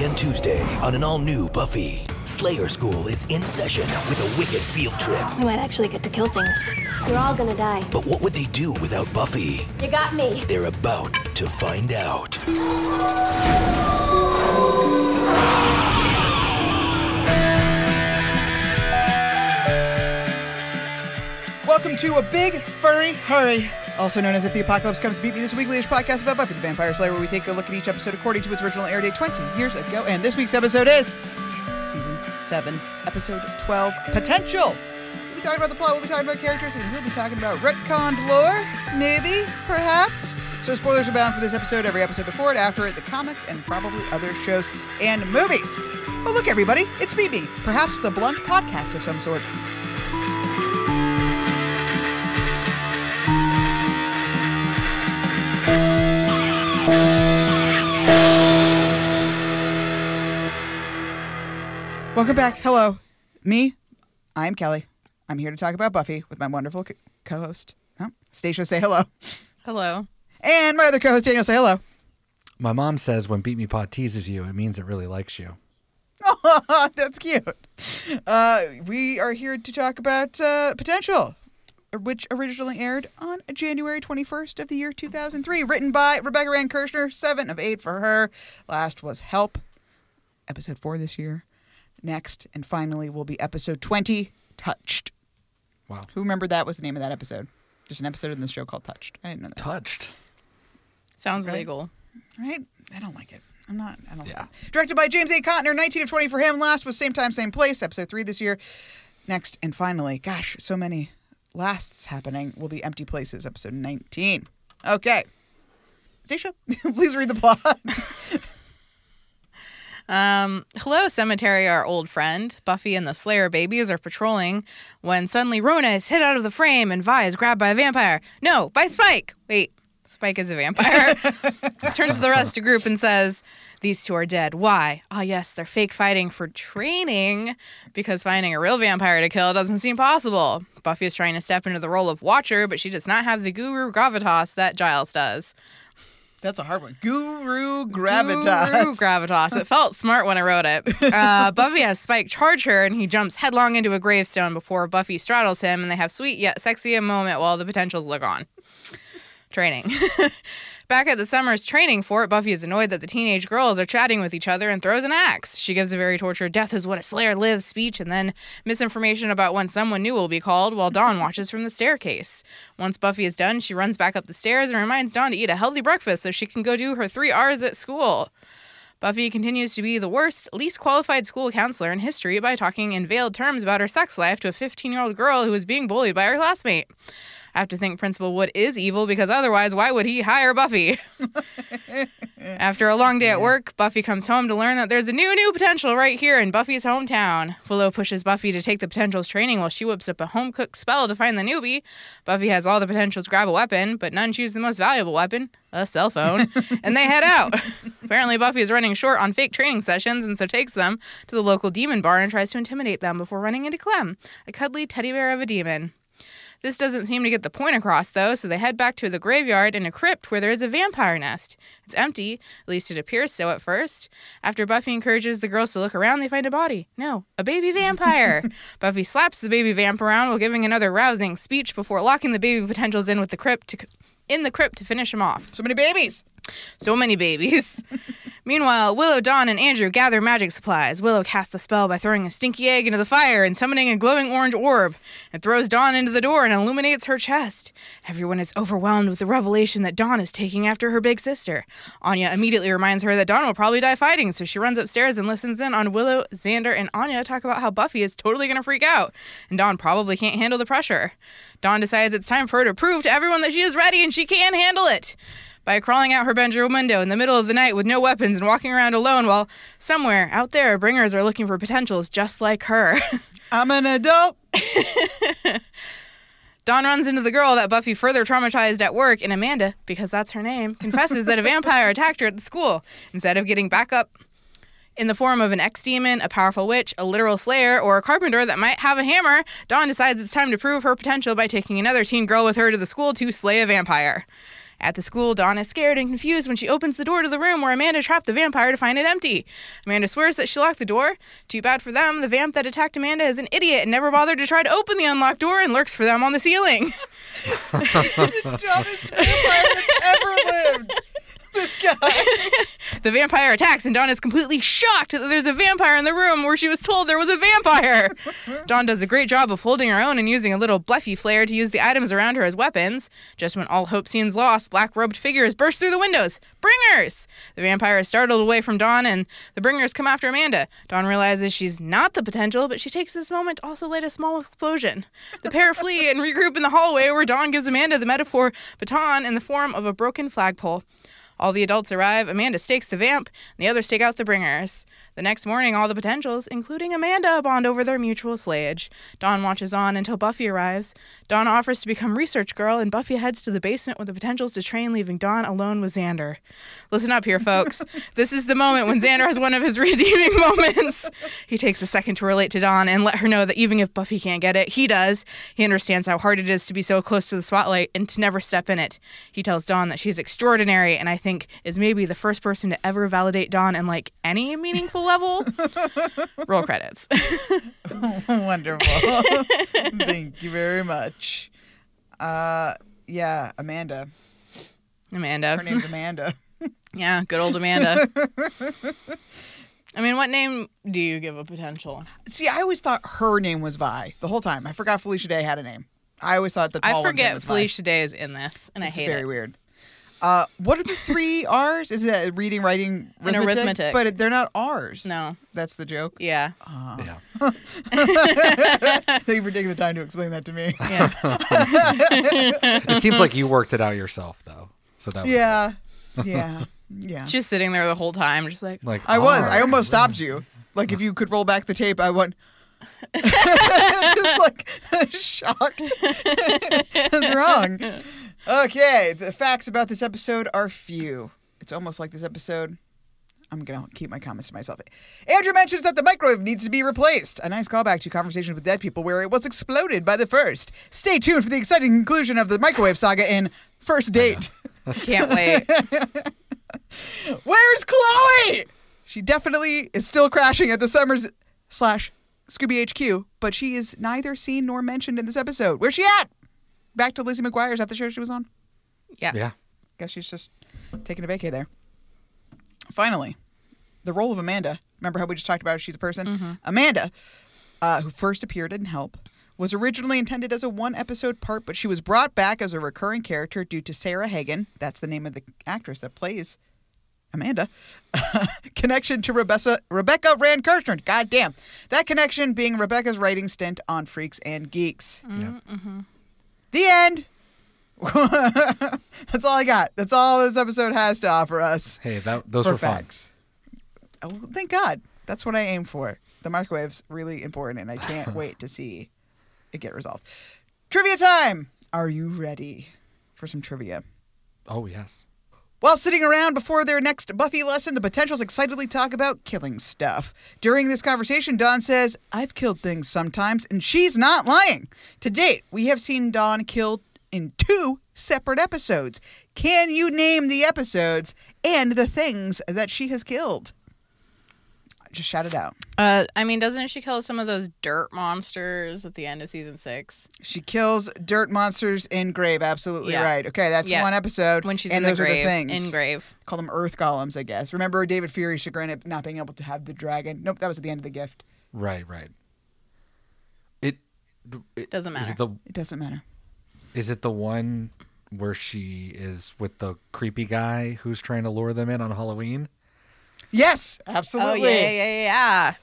again Tuesday on an all new Buffy. Slayer School is in session with a wicked field trip. We might actually get to kill things. We're all gonna die. But what would they do without Buffy? You got me. They're about to find out. Welcome to a big furry hurry. Also known as If the Apocalypse Comes to Beep Me, this weekly-ish podcast about Buffy the Vampire Slayer, where we take a look at each episode according to its original air date 20 years ago. And this week's episode is season 7, episode 12, Potential. We'll be talking about the plot, we'll be talking about characters, and we'll be talking about retconned lore, maybe, perhaps. So spoilers are bound for this episode, every episode before it, after it, the comics, and probably other shows and movies. Oh, look, everybody, it's Beep Me, perhaps a blunt podcast of some sort. Welcome back. Hello. Me, I'm Kelly. I'm here to talk about Buffy with my wonderful co- co-host. Oh, Stacia, say hello. Hello. And my other co-host, Daniel, say hello. My mom says when Beep Me Pod teases you, it means it really likes you. Oh, That's cute. Uh, we are here to talk about uh, Potential, which originally aired on January 21st of the year 2003. Written by Rebecca Rand Kirshner, 7 of 8 for her. Last was Help, episode 4 this year. Next, and finally, will be episode 20, Touched. Wow. Who remembered that was the name of that episode? There's an episode in the show called Touched. I didn't know that. Touched. Sounds Right. legal. right? I don't like it. I'm not. I don't. Yeah. Like it. Directed by James A. Contner, 19 of 20 for him. Last was same time, same place. Episode three this year. Next and finally, gosh, so many lasts happening. Will be Empty Places, episode 19. Okay. Stacia, please read the plot. Um, hello, Cemetery, our old friend. Buffy and the Slayer babies are patrolling when suddenly Rona is hit out of the frame and Vi is grabbed by a vampire. No, by Spike. Wait, Spike is a vampire. Turns to the rest of the group and says, These two are dead. Why? Ah, yes, they're fake fighting for training because finding a real vampire to kill doesn't seem possible. Buffy is trying to step into the role of Watcher, but she does not have the guru gravitas that Giles does. That's a hard one. Guru Gravitas. Guru gravitas. It felt smart when I wrote it. Uh, Buffy has Spike charge her, and he jumps headlong into a gravestone before Buffy straddles him, and they have sweet yet sexy a moment while the potentials look on. Training. Back at the summer's training fort, Buffy is annoyed that the teenage girls are chatting with each other and throws an axe. She gives a very tortured death is what a slayer lives speech and then misinformation about when someone new will be called while Dawn watches from the staircase. Once Buffy is done, she runs back up the stairs and reminds Dawn to eat a healthy breakfast so she can go do her three R's at school. Buffy continues to be the worst, least qualified school counselor in history by talking in veiled terms about her sex life to a 15 year old girl who is being bullied by her classmate. I have to think Principal Wood is evil because otherwise, why would he hire Buffy? After a long day at work, Buffy comes home to learn that there's a new, new potential right here in Buffy's hometown. Willow pushes Buffy to take the potential's training while she whips up a home cooked spell to find the newbie. Buffy has all the potentials grab a weapon, but none choose the most valuable weapon, a cell phone, and they head out. Apparently, Buffy is running short on fake training sessions and so takes them to the local demon bar and tries to intimidate them before running into Clem, a cuddly teddy bear of a demon. This doesn't seem to get the point across, though, so they head back to the graveyard in a crypt where there is a vampire nest. It's empty, at least it appears so at first. After Buffy encourages the girls to look around, they find a body. No, a baby vampire. Buffy slaps the baby vamp around while giving another rousing speech before locking the baby potentials in with the crypt to, in the crypt to finish him off. So many babies. So many babies. Meanwhile, Willow, Dawn, and Andrew gather magic supplies. Willow casts a spell by throwing a stinky egg into the fire and summoning a glowing orange orb, and throws Dawn into the door and illuminates her chest. Everyone is overwhelmed with the revelation that Dawn is taking after her big sister. Anya immediately reminds her that Dawn will probably die fighting, so she runs upstairs and listens in on Willow, Xander, and Anya talk about how Buffy is totally going to freak out, and Dawn probably can't handle the pressure. Dawn decides it's time for her to prove to everyone that she is ready and she can handle it by crawling out her bedroom window in the middle of the night with no weapons and walking around alone while somewhere out there bringers are looking for potentials just like her. I'm an adult. Dawn runs into the girl that Buffy further traumatized at work, and Amanda, because that's her name, confesses that a vampire attacked her at the school. Instead of getting back up in the form of an ex demon, a powerful witch, a literal slayer, or a carpenter that might have a hammer, Dawn decides it's time to prove her potential by taking another teen girl with her to the school to slay a vampire. At the school, Dawn is scared and confused when she opens the door to the room where Amanda trapped the vampire to find it empty. Amanda swears that she locked the door. Too bad for them, the vamp that attacked Amanda is an idiot and never bothered to try to open the unlocked door and lurks for them on the ceiling. the dumbest vampire that's ever lived. This guy. The vampire attacks, and Dawn is completely shocked that there's a vampire in the room where she was told there was a vampire. Dawn does a great job of holding her own and using a little Buffy flair to use the items around her as weapons. Just when all hope seems lost, black robed figures burst through the windows. Bringers! The vampire is startled away from Dawn, and the bringers come after Amanda. Dawn realizes she's not the potential, but she takes this moment to also light a small explosion. The pair flee and regroup in the hallway where Dawn gives Amanda the metaphor baton in the form of a broken flagpole. All the adults arrive. Amanda stakes the vamp, and the others stake out the bringers. The next morning, all the potentials, including Amanda, bond over their mutual slayage. Dawn watches on until Buffy arrives. Dawn offers to become research girl, and Buffy heads to the basement with the potentials to train, leaving Dawn alone with Xander. Listen up here, folks. this is the moment when Xander has one of his redeeming moments. He takes a second to relate to Dawn and let her know that even if Buffy can't get it, he does. He understands how hard it is to be so close to the spotlight and to never step in it. He tells Dawn that she's extraordinary, and I think is maybe the first person to ever validate Dawn in like any meaningful level. Roll credits. Wonderful. Thank you very much. Uh, yeah, Amanda. Amanda. Her name's Amanda. Yeah, good old Amanda. I mean, what name do you give a potential? See, I always thought her name was Vi the whole time. I forgot Felicia Day had a name. I always thought the tall I one's name forget was Vi. Felicia Day is in this, and It's I hate it. Very it. weird. Uh, what are the three R's? Is it reading, writing, And arithmetic. But they're not R's. No. That's the joke. Yeah. Yeah. Thank you for taking the time to explain that to me. Yeah. It seems like you worked it out yourself, though. So that was yeah, yeah, yeah. just sitting there the whole time, just like, like I was. I almost stopped you. Like if you could roll back the tape, I went. just like shocked. What's wrong? Okay, the facts about this episode are few. It's almost like this episode. I'm gonna keep my comments to myself. Andrew mentions that the microwave needs to be replaced. A nice callback to conversations with dead people where it was exploded by the first. Stay tuned for the exciting conclusion of the microwave saga in First Date. can't wait. Where's Chloe? She definitely is still crashing at the Summers slash Scooby HQ, but she is neither seen nor mentioned in this episode. Where's she at? Back to Lizzie McGuire. Is that the show she was on? Yeah. Yeah. Guess she's just taking a vacay there. Finally, the role of Amanda. Remember how we just talked about her? She's a person. Mm-hmm. Amanda, uh, who first appeared in Help, was originally intended as a one episode part, but she was brought back as a recurring character due to Sarah Hagan. That's the name of the actress that plays Amanda. connection to Rebecca, Rebecca Rand Kirshner. God damn. That connection being Rebecca's writing stint on Freaks and Geeks. Mm-hmm. Yeah. Mm-hmm. The end. That's all I got. That's all this episode has to offer us Hey, that those were fun. facts. Oh, thank God. That's what I aim for. The microwave's really important, and I can't wait to see it get resolved. Trivia time. Are you ready for some trivia? Oh yes. While sitting around before their next Buffy lesson, the potentials excitedly talk about killing stuff. During this conversation, Dawn says, I've killed things sometimes, and she's not lying. To date, we have seen Dawn killed in two separate episodes. Can you name the episodes and the things that she has killed? Just shout it out. Uh, I mean, doesn't she kill some of those dirt monsters at the end of season six? She kills dirt monsters in grave. Absolutely Yeah. right. Okay, that's Yeah. one episode. When she's and in those the grave. are the things. In grave. Call them Earth golems, I guess. Remember David Fury's chagrin at not being able to have the dragon? Nope, that was at the end of the gift. Right. Right. It, it Doesn't Is matter. it the It doesn't matter. is it the one where she is with the creepy guy who's trying to lure them in on Halloween? Yes, Oh absolutely. yeah, yeah, yeah, yeah.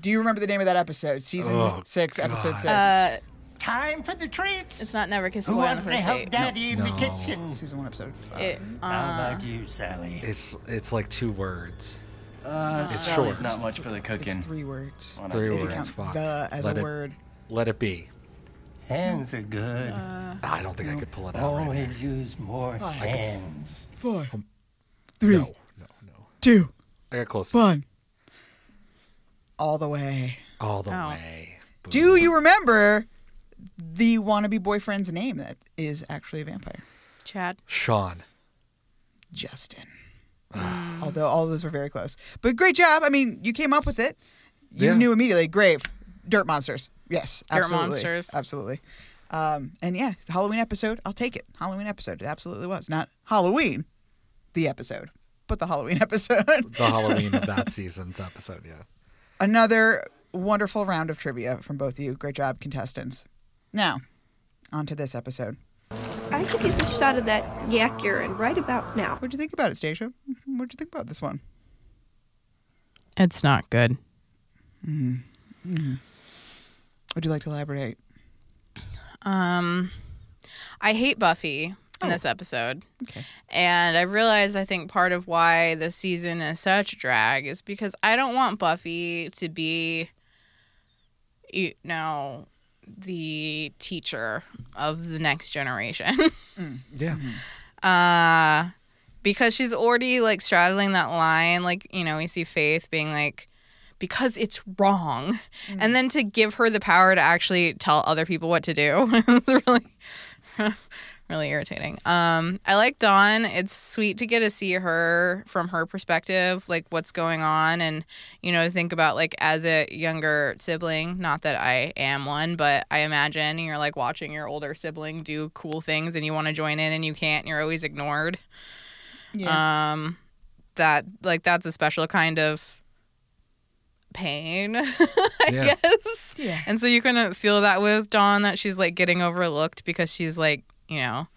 Do you remember the name of that episode? Season Oh, six, episode six. Uh, Time for the treats. it's not never kiss a Who boy on the wants to help date. Daddy in the kitchen? Season one, episode five. It, How uh, about you, Sally? It's it's like two words. Uh, It's Sally's short. not much for the cooking. it's three words. Three If you words. count Fuck. the as Let a it, word. Let it be. Hands are good. uh, I don't think I could pull it out right Always now. use more Oh, hands. Four, three, No, no, no. two, I got close. one. All the way. All the Oh. way. Do you remember the wannabe boyfriend's name that is actually a vampire? Chad. Sean. Justin. Mm. Although all of those were very close. But great job. I mean, you came up with it. You Yeah. knew immediately. Grave. Dirt monsters. Yes. Dirt absolutely. monsters. Absolutely. Um, and yeah, the Halloween episode, I'll take it. Halloween episode. It absolutely was. Not Halloween, the episode, but the Halloween episode. The Halloween of that season's episode, yeah. Another wonderful round of trivia from both of you. Great job, contestants. Now, on to this episode. I could use a shot of that yak urine right about now. What'd you think about it, Stacia? What'd you think about this one? It's not good. Would you like to elaborate? Um, I hate Buffy in Oh. this episode. Okay. And I realized I think part of why this season is such a drag is because I don't want Buffy to be, you know, the teacher of the next generation. Mm, yeah. Mm-hmm. uh, because she's already like straddling that line. Like, you know, we see Faith being like, because it's wrong. Mm. And then to give her the power to actually tell other people what to do. it's really really irritating. Um I like Dawn. It's sweet to get to see her from her perspective, like what's going on and you know, think about like as a younger sibling, not that I am one, but I imagine you're like watching your older sibling do cool things and you want to join in and you can't and you're always ignored. Yeah. Um that like that's a special kind of pain, I Yeah. guess. Yeah. And so you couldn't feel that with Dawn that she's like getting overlooked because she's like, you know,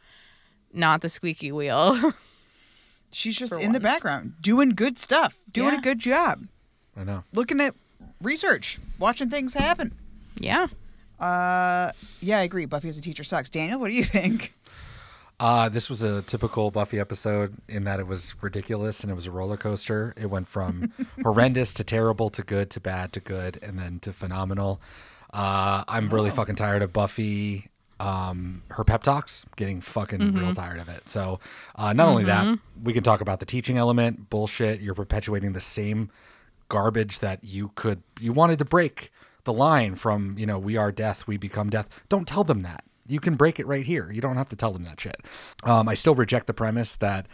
not the squeaky wheel. She's just for in the background, doing good stuff, doing Yeah. a good job, I know. looking at research, watching things happen. yeah. Uh, yeah, I agree. Buffy as a teacher sucks. Daniel, what do you think? Uh, this was a typical Buffy episode in that it was ridiculous and it was a roller coaster. It went from horrendous to terrible to good to bad to good and then to phenomenal. Uh, I'm really fucking tired of Buffy. Um, her pep talks, getting fucking real tired of it. So, uh, not only that, we can talk about the teaching element, bullshit. You're perpetuating the same garbage that you could, you wanted to break the line from, you know, we are death, we become death. Don't tell them that. You can break it right here. You don't have to tell them that shit. Um, I still reject the premise that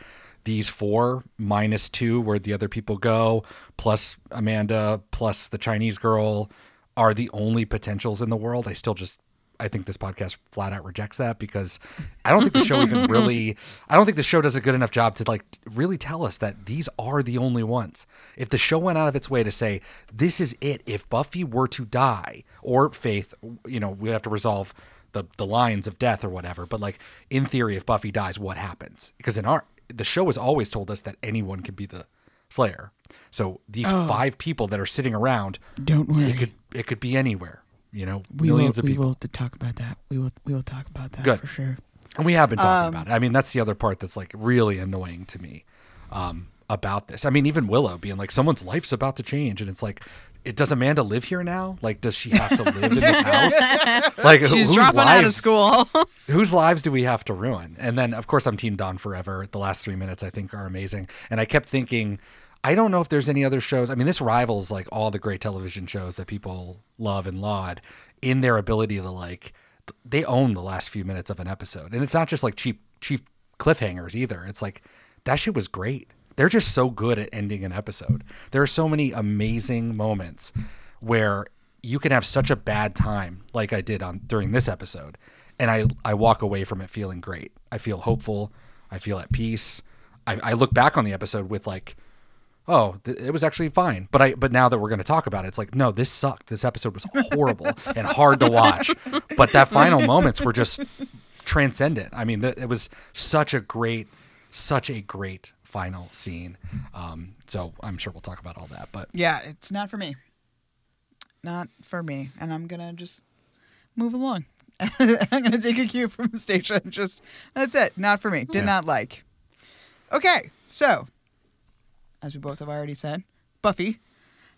these four minus two, where the other people go, plus Amanda, plus the Chinese girl, are the only potentials in the world. I still just, I think this podcast flat out rejects that because I don't think the show even really, I don't think the show does a good enough job to like really tell us that these are the only ones. If the show went out of its way to say, this is it, if Buffy were to die, or Faith, you know, we have to resolve the the lines of death or whatever. But like in theory, if Buffy dies, what happens? Because in our the show has always told us that anyone can be the Slayer. So these oh. five people that are sitting around, Don't it could it could be anywhere. You know, millions of people. talk about that. We will. We will talk about that Good. for sure. And we have been talking about it. I mean, that's the other part that's like really annoying to me um, about this. I mean, even Willow being like, someone's life's about to change, and it's like, it does Amanda live here now? Like, does she have to live in this house? Like, who- She's whose dropping out of lives- school. whose lives do we have to ruin? And then, of course, I'm Team Dawn forever. The last three minutes, I think, are amazing. And I kept thinking, I don't know if there's any other shows. I mean, this rivals like all the great television shows that people love and laud in their ability to like, they own the last few minutes of an episode. And it's not just like cheap, cheap cliffhangers either. It's like, that shit was great. They're just so good at ending an episode. There are so many amazing moments where you can have such a bad time like I did on during this episode and I I walk away from it feeling great. I feel hopeful. I feel at peace. I, I look back on the episode with like, oh, th- it was actually fine. But I but now that we're going to talk about it, it's like, no, this sucked. This episode was horrible and hard to watch. But that final moments were just transcendent. I mean, th- it was such a great, such a great final scene. Um, so I'm sure we'll talk about all that. But Yeah, it's not for me. Not for me. And I'm gonna just move along. I'm gonna take a cue from the Stacia. Just that's it. Not for me. Did Yeah. not like. Okay, so as we both have already said, Buffy,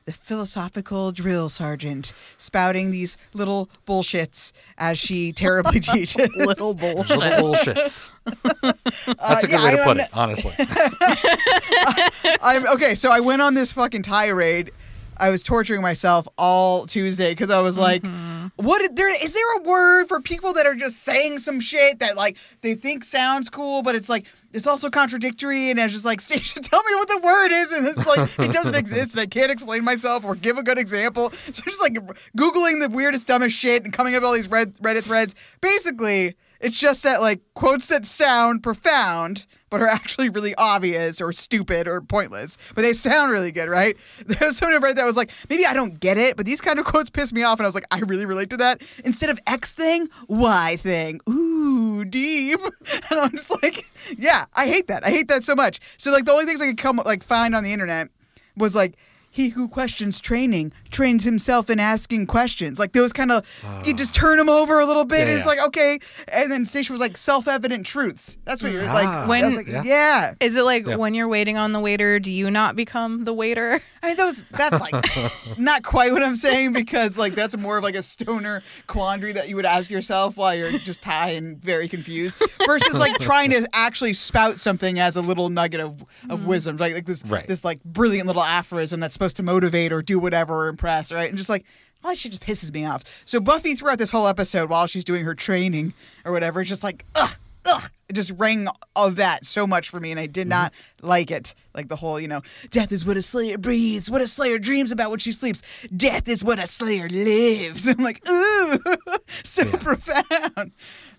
the philosophical drill sergeant, spouting these little bullshits as she terribly teaches. Little bullshit. little bullshits. That's a uh, good yeah, way to I put don't it, honestly. I'm okay. So I went on this fucking tirade I was torturing myself all Tuesday because I was like, mm-hmm. "What is there? Is there a word for people that are just saying some shit that like they think sounds cool, but it's like it's also contradictory?" And I was just like, "Stacia, tell me what the word is," and it's like it doesn't exist, and I can't explain myself or give a good example. So I'm just like googling the weirdest, dumbest shit and coming up with all these red Reddit threads. Basically, it's just that like quotes that sound profound but are actually really obvious or stupid or pointless, but they sound really good, right? There was someone read that was like, maybe I don't get it, but these kind of quotes piss me off, and I was like, I really relate to that. Instead of X thing, Y thing. Ooh, deep. And I'm just like, yeah, I hate that. I hate that so much. So like the only things I could come like find on the internet was like he who questions training trains himself in asking questions. Like those kind of, you just turn them over a little bit, Yeah, and it's yeah. like okay. And then Stacia was like self-evident truths. That's what you're like. Ah. I was When- like, Yeah. yeah. Is it like Yeah. when you're waiting on the waiter, do you not become the waiter? I mean, those that's like not quite what I'm saying because like that's more of like a stoner quandary that you would ask yourself while you're just high and very confused versus like trying to actually spout something as a little nugget of, of wisdom, like like this Right. this like brilliant little aphorism that's supposed to motivate or do whatever or impress, right? And just like oh, well, that shit just pisses me off. So Buffy throughout this whole episode, while she's doing her training or whatever, it's just like ugh, ugh. It just rang of that so much for me, and I did mm-hmm. not like it. Like the whole, you know, death is what a slayer breathes, what a slayer dreams about when she sleeps. Death is what a slayer lives. I'm like, ooh, so profound.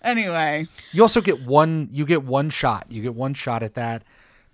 Anyway, You also get one. You get one shot. You get one shot at that.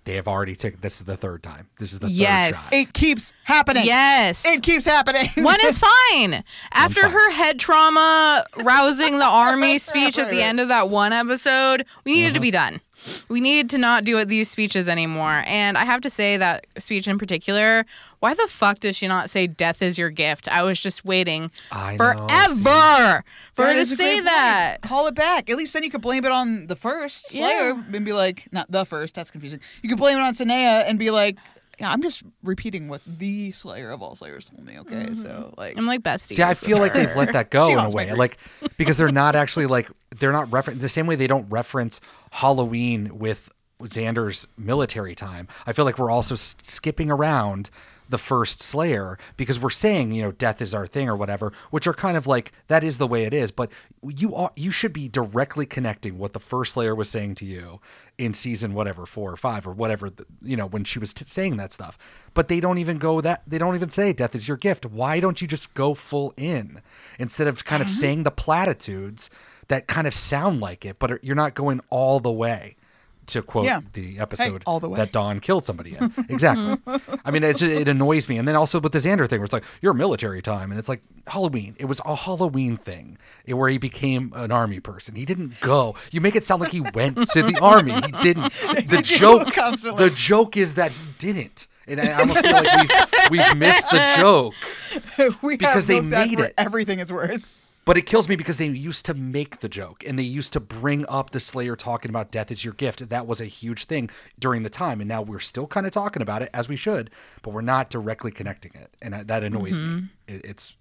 They have already taken. This is the third time. This is the Yes. third shot. it keeps happening. Yes. it keeps happening. One is fine. After fine. her head trauma rousing the army speech at the end of that one episode, we needed to be done. We need to not do these speeches anymore. And I have to say that speech in particular, why the fuck does she not say death is your gift? I was just waiting I know, forever for her to say great point. that. Call it back. At least then you could blame it on the first Slayer and be like, not the first. That's confusing. You could blame it on Sineya and be like, yeah, I'm just repeating what the Slayer of all Slayers told me. Okay, so like, I'm like besties. See, I feel like her. they've let that go in a way, like because they're not actually like they're not refer the same way they don't reference Halloween with Xander's military time. I feel like we're also s- skipping around the first Slayer because we're saying you know death is our thing or whatever, which are kind of like that is the way it is. But you are you should be directly connecting what the first Slayer was saying to you in season whatever four or five or whatever the, you know when she was t- saying that stuff. But they don't even go that they don't even say death is your gift. Why don't you just go full in instead of kind of mm-hmm. saying the platitudes that kind of sound like it, but are- you're not going all the way. To quote Yeah. the episode all the way. that Dawn killed somebody in. Exactly. I mean, it, it annoys me. And then also with the Xander thing, where it's like, you're military time. And it's like Halloween. It was a Halloween thing where he became an army person. He didn't go. You make it sound like he went to the army. He didn't. The joke, the joke is that he didn't. And I almost feel like we've, we've missed the joke. we because they made it. everything it's worth. But it kills me because they used to make the joke and they used to bring up the Slayer talking about death is your gift. That was a huge thing during the time. And now we're still kind of talking about it as we should, but we're not directly connecting it. And that- that annoys me. It, it's,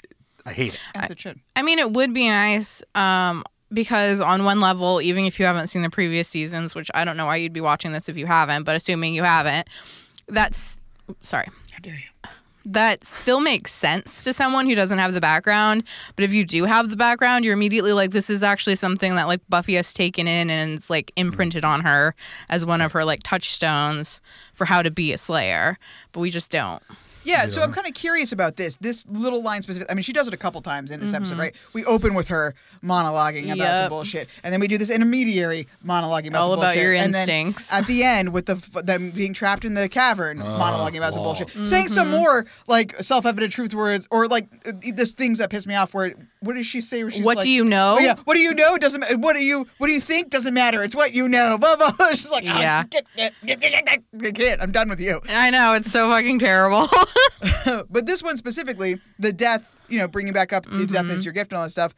I hate it. As it should. I mean, it would be nice um, because, on one level, even if you haven't seen the previous seasons, which I don't know why you'd be watching this if you haven't, but assuming you haven't, that's sorry. How dare you? That still makes sense to someone who doesn't have the background. But if you do have the background, you're immediately like, this is actually something that like Buffy has taken in and it's like imprinted on her as one of her like touchstones for how to be a Slayer. But we just don't. Yeah, so I'm kind of curious about this. This little line specific. I mean, she does it a couple times in this episode, right? We open with her monologuing about some Mm-hmm. Bullshit, and then we do this intermediary monologuing about All some about bullshit. your instincts. at the end, with the f- them being trapped in the cavern, monologuing about some bullshit, saying some Mm-hmm. more like self-evident truth words, or like uh, this things that piss me off. Where what does she say? What like- do you know? Oh, yeah, what do you know? Doesn't what do you what do you think? Doesn't matter. It's what you know. Blah blah. blah. She's like, Yeah. oh, get, get, get, get, get, get, get. I'm done with you. I know, it's so fucking terrible. but this one specifically, the death, you know, bringing back up the death Mm-hmm. is your gift and all that stuff.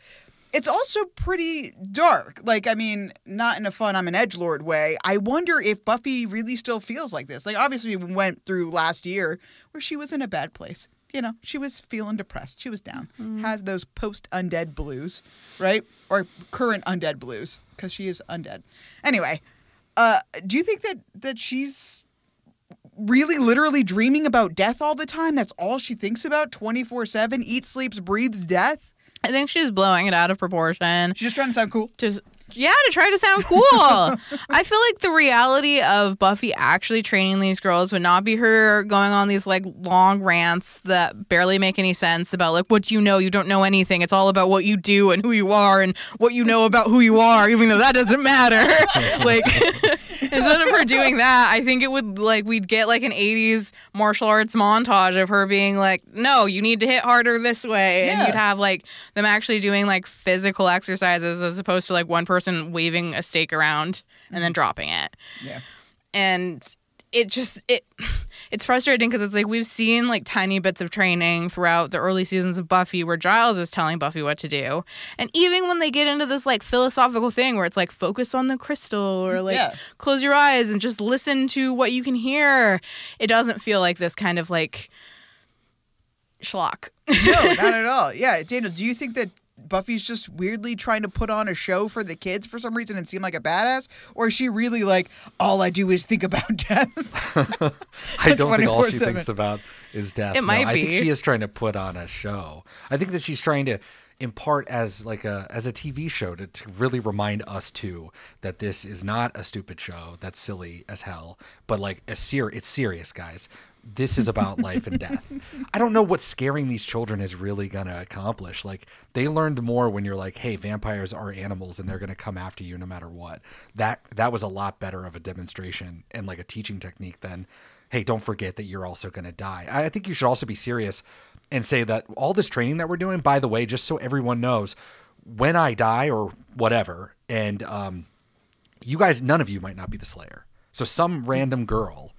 It's also pretty dark. Like, I mean, not in a fun, I'm an edge lord way. I wonder if Buffy really still feels like this. Like, obviously, we went through last year where she was in a bad place. You know, she was feeling depressed. She was down. Had those post undead blues, right? Or current undead blues, because she is undead. Anyway, uh, do you think that that she's really literally dreaming about death all the time. That's all she thinks about 24 7, eats, sleeps, breathes death. I think she's blowing it out of proportion. She's just trying to sound cool. to yeah to try to sound cool. I feel like the reality of buffy actually training these girls would not be her going on these like long rants that barely make any sense about like what do you know you don't know anything. It's all about what you do and who you are and what you know about who you are even though that doesn't matter. Like instead of her doing that i think it would like we'd get like an 80s martial arts montage of her being like no you need to hit harder this way. And you'd have like them actually doing like physical exercises as opposed to like one person waving a stake around and then mm-hmm. dropping it Yeah. and it just it it's frustrating because it's like we've seen like tiny bits of training throughout the early seasons of Buffy where Giles is telling Buffy what to do. And even when they get into this like philosophical thing where it's like focus on the crystal or like Yeah. close your eyes and just listen to what you can hear, it doesn't feel like this kind of like schlock. No, not at all. Yeah, Daniel, do you think that Buffy's just weirdly trying to put on a show for the kids for some reason and seem like a badass? Or is she really like, all I do is think about death? I don't think all she thinks about is death. It No, might I think she is trying to put on a show. I think that she's trying to impart as like a as a TV show to, to really remind us too that this is not a stupid show that's silly as hell, but like a ser- it's serious, guys. This is about life and death. I don't know what scaring these children is really gonna accomplish. Like they learned more when you're like, "Hey, vampires are animals and they're gonna come after you no matter what." That that was a lot better of a demonstration and like a teaching technique than hey, don't forget that you're also going to die. I I think you should also be serious and say that all this training that we're doing, by the way, just so everyone knows, when I die or whatever, and um, you guys, none of you might not be the Slayer. So some random girl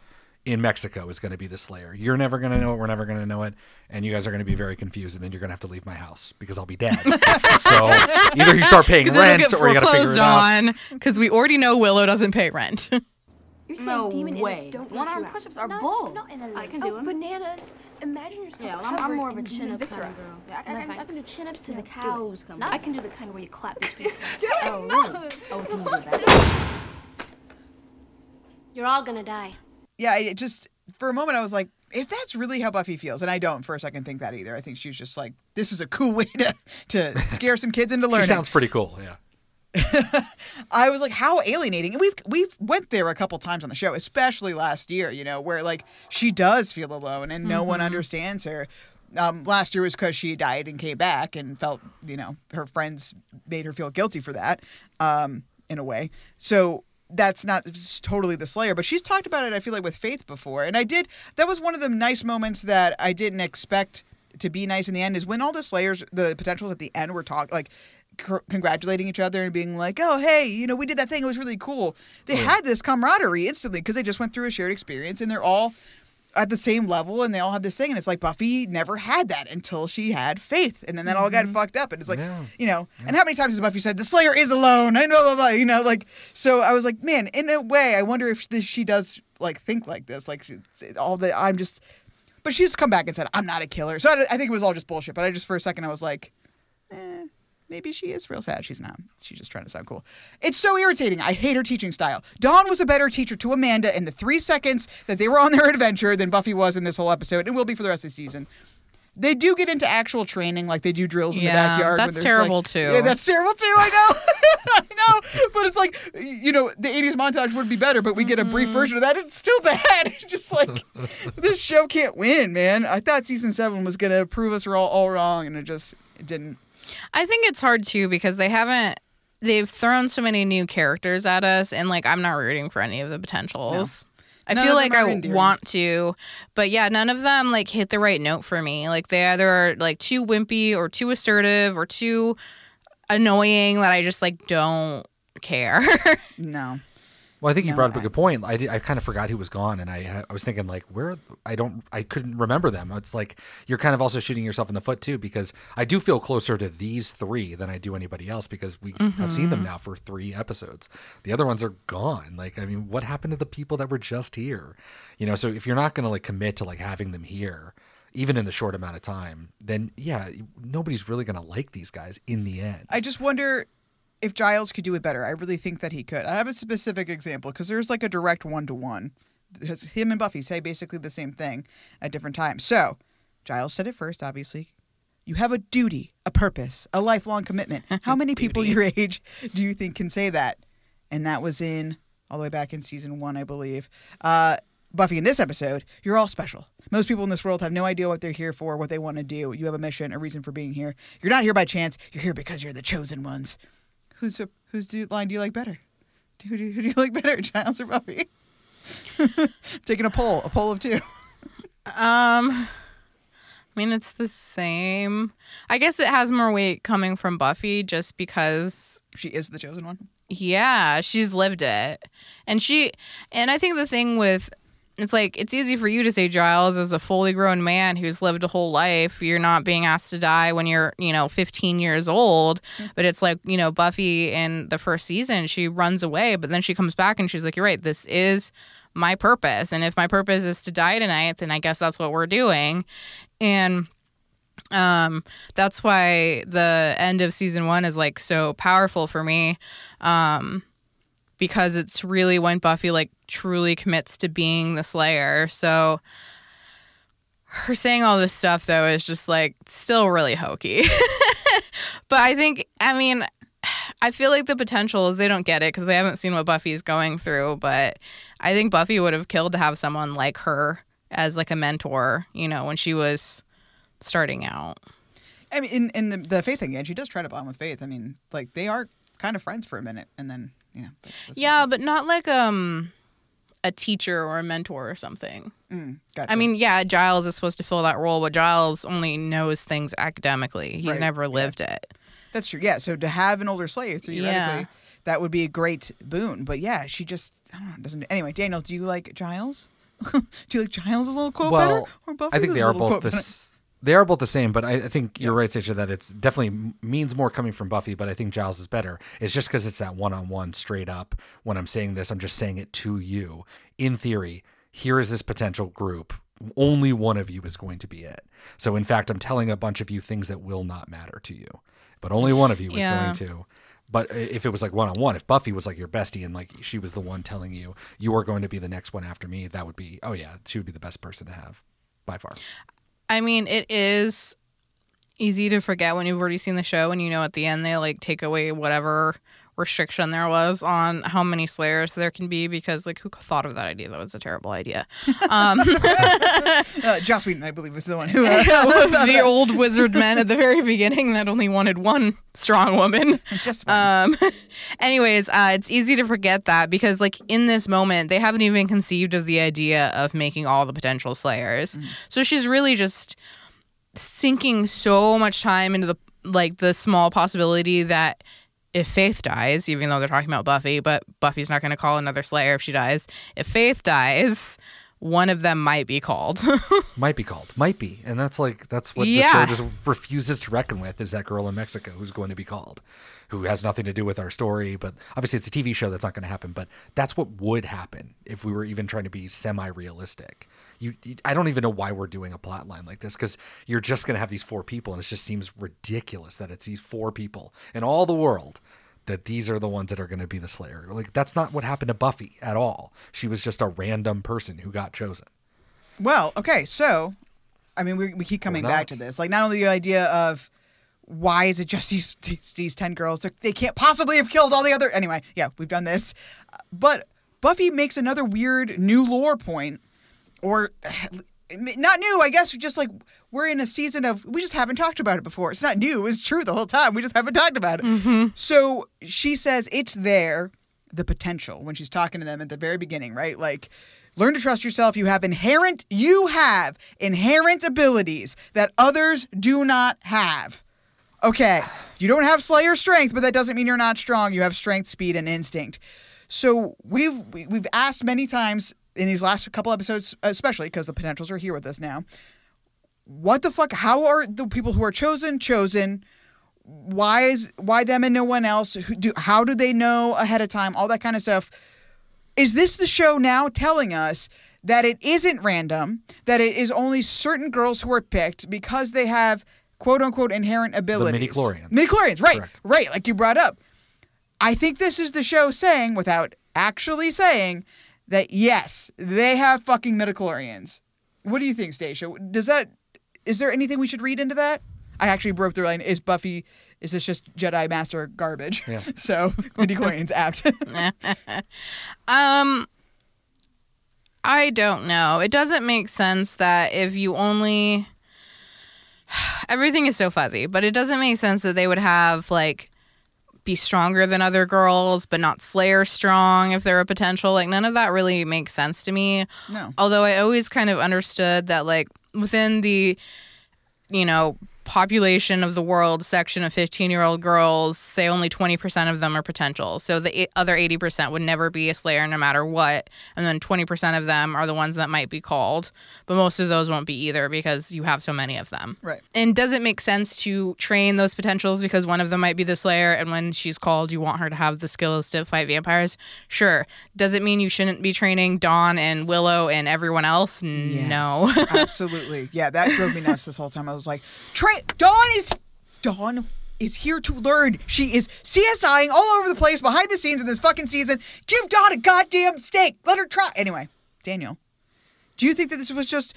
in Mexico is going to be the Slayer. You're never going to know it. We're never going to know it. And you guys are going to be very confused. And then you're going to have to leave my house because I'll be dead. so either you start paying Because it'll rent get or you got to figure foreclosed it out. on because we already know Willow doesn't pay rent. You're saying No demon way. don't One-arm you push-ups are Not- bull. Not in a I can oh, do 'em. bananas. Imagine yourself Yeah, well, I'm, I'm more of a chin up kind of girl. Yeah, I, I, No I, I can do chin ups till Yeah, the cows come. No. I can do the kind where you clap between. Do it. Oh, really? Oh, can you do that? You're all gonna die. Yeah, it just for a moment I was like, if that's really how Buffy feels, and I don't for a second think that either. I think she's just like, this is a cool way to to scare some kids into learning. She learning. sounds pretty cool. Yeah. I was like, how alienating. And we've we've went there a couple times on the show, especially last year, you know, where like she does feel alone and no one understands her. Um, last year was because she died and came back and felt, you know, her friends made her feel guilty for that, um, in a way. So that's not totally the Slayer, but she's talked about it. I feel like with Faith before, and I did. That was one of the nice moments that I didn't expect to be nice in the end. Is when all the Slayers, the potentials at the end, were talk like congratulating each other and being like, "Oh, hey, you know, we did that thing. It was really cool." They had this camaraderie instantly because they just went through a shared experience, and they're all at the same level, and they all have this thing. And it's like Buffy never had that until she had Faith, and then that all got fucked up. And it's like, Yeah. you know, and how many times has Buffy said the Slayer is alone? And blah blah blah. You know, like so. I was like, man, in a way, I wonder if she does like think like this, like it's- all the I'm just. But she's come back and said, I'm not a killer. So I, I think it was all just bullshit. But I just, for a second, I was like, eh, maybe she is real sad. She's not. She's just trying to sound cool. It's so irritating. I hate her teaching style. Dawn was a better teacher to Amanda in the three seconds that they were on their adventure than Buffy was in this whole episode and will be for the rest of the season. They do get into actual training, like they do drills in Yeah, the backyard. that's terrible, like- too. Yeah, that's terrible too. I know, I know. But it's like you know, the '80s montage would be better, but we get a brief Mm-hmm. version of that. It's still bad. It's just like this show can't win, man. I thought season seven was gonna prove us all all wrong, and it just it didn't. I think it's hard too because they haven't they've thrown so many new characters at us and like I'm not rooting for any of the potentials. I None feel like I endearing. want to, but yeah, none of them like hit the right note for me. Like they either are like too wimpy or too assertive or too annoying that I just like don't care. No. Well, I think you No, brought up a good point. I, did, I kind of forgot he was gone, and I I was thinking like, where I don't I couldn't remember them. It's like you're kind of also shooting yourself in the foot too, because I do feel closer to these three than I do anybody else because we have seen them mm-hmm. now for three episodes. The other ones are gone. Like, I mean, what happened to the people that were just here? You know, so if you're not going to like commit to like having them here. Even in the short amount of time, then yeah, nobody's really gonna like these guys in the end. I just wonder if Giles could do it better. I really think that he could. I have a specific example because there's like a direct one to one him and Buffy say basically the same thing at different times. So Giles said it first, obviously. You have a duty, a purpose, a lifelong commitment. How many people your age do you think can say that? And that was in all the way back in season one, I believe. Uh, Buffy, in this episode, you're all special. Most people in this world have no idea what they're here for, what they want to do. You have a mission, a reason for being here. You're not here by chance. You're here because you're the chosen ones. Who's whose do, line do you like better? Who do, who do you like better, Giles or Buffy? Taking a poll, a poll of two. Um, I mean, it's the same. I guess it has more weight coming from Buffy just because, She is the chosen one. yeah, she's lived it. And she, and I think the thing with, it's like, it's easy for you to say, Giles, as a fully grown man who's lived a whole life, you're not being asked to die when you're, you know, 15 years old. But it's like, you know, Buffy in the first season, she runs away, but then she comes back and she's like, you're right, this is my purpose. And if my purpose is to die tonight, then I guess that's what we're doing. And um that's why the end of season 1 is like so powerful for me. Um because it's really when Buffy like truly commits to being the slayer. So her saying all this stuff though is just like still really hokey. but I think I mean I feel like the potential is they don't get it because they haven't seen what Buffy's going through. But I think Buffy would have killed to have someone like her as like a mentor, you know, when she was starting out. I mean, in, in the, the Faith thing, and she does try to bond with Faith. I mean, like they are kind of friends for a minute, and then you know. that's- that's- Yeah, but not like um a teacher or a mentor or something. Mm, gotcha. I mean, yeah, Giles is supposed to fill that role, but Giles only knows things academically. He's Right, never yeah. lived it. that's true. Yeah. So to have an older Slayer theoretically, Yeah. that would be a great boon. But yeah, she just I don't know, doesn't. Anyway, Daniel, do you like Giles? do you like Giles' little quote better, well, or Buffy's I think they are both the better? s- they are both the same, but I, I think you're right, Sasha, that it's definitely means more coming from Buffy, but I think Giles is better. It's just because it's that one on one straight up. When I'm saying this, I'm just saying it to you. In theory, here is this potential group. Only one of you is going to be it. So, in fact, I'm telling a bunch of you things that will not matter to you, but only one of you is going to. But if it was like one on one, if Buffy was like your bestie and like she was the one telling you you are going to be the next one after me, that would be oh yeah, she would be the best person to have by far. I mean, it is easy to forget when you've already seen the show and you know at the end they like take away whatever restriction there was on how many slayers there can be because like who thought of that idea? That was a terrible idea. Um Uh, Joss Whedon, I believe, was the one who. Uh, the old wizard men at the very beginning that only wanted one strong woman. Just one. um anyways uh it's easy to forget that because like in this moment they haven't even conceived of the idea of making all the potential slayers. So she's really just sinking so much time into the like the small possibility that if Faith dies, even though they're talking about Buffy, but Buffy's not going to call another Slayer if she dies. If Faith dies, one of them might be called. Might be called. Might be. And that's like that's what Yeah. the show just refuses to reckon with is that girl in Mexico who's going to be called. Who has nothing to do with our story, but obviously it's a TV show that's not going to happen, but that's what would happen if we were even trying to be semi-realistic. You, you- I don't even know why we're doing a plot line like this because you're just going to have these four people, and it just seems ridiculous that it's these four people in all the world that these are the ones that are going to be the Slayer. Like that's not what happened to Buffy at all. She was just a random person who got chosen. Well, okay, so I mean, we, we keep coming back to this. Like, not only the idea of why is it just these these, these ten girls? They're- can't possibly have killed all the other. Anyway, yeah, we've done this, but Buffy makes another weird new lore point, or not new, I guess. Just like we're in a season of we just haven't talked about it before. It's not new. It's true the whole time. We just haven't talked about it. Mm-hmm. So she says it's there, the potential when she's talking to them at the very beginning, right? Like learn to trust yourself. You have inherent you have inherent abilities that others do not have. Okay, you don't have Slayer strength, but that doesn't mean you're not strong. You have strength, speed, and instinct. So we've we- we've asked many times in these last couple episodes, especially because the potentials are here with us now. What the fuck? How are the people who are chosen chosen? Why is why them and no one else? Who do how do they know ahead of time? All that kind of stuff. Is this the show now telling us that it isn't random? That it is only certain girls who are picked because they have quote unquote inherent abilities. The midichlorians. Midichlorians, right? Correct. Right, like you brought up. I think this is the show saying, without actually saying, that yes, they have fucking midichlorians. What do you think, Stacia? Does that is there anything we should read into that? I actually broke the line. Is Buffy is this just Jedi Master garbage? Yeah. So midichlorians apt. Um, I don't know. It doesn't make sense that if you only everything is so fuzzy, but it doesn't make sense that they would have like be stronger than other girls, but not Slayer strong if they're a potential. Like none of that really makes sense to me. No. Although I always kind of understood that like within the you know population of the world section of 15 year old girls say only 20% of them are potential. So the other 80% would never be a slayer no matter what. And then 20% of them are the ones that might be called. But most of those won't be either because you have so many of them. Right. and does it make sense to train those potentials because one of them might be the slayer and when she's called you want her to have the skills to fight vampires? Sure. Does it mean you shouldn't be training dawn and willow and everyone else? No. Absolutely. Yeah, that drove me nuts this whole time. I was like, Tra- Dawn is Dawn is here to learn. She is CSIing all over the place behind the scenes in this fucking season. Give Dawn a goddamn steak. Let her try. Anyway, Daniel, do you think that this was just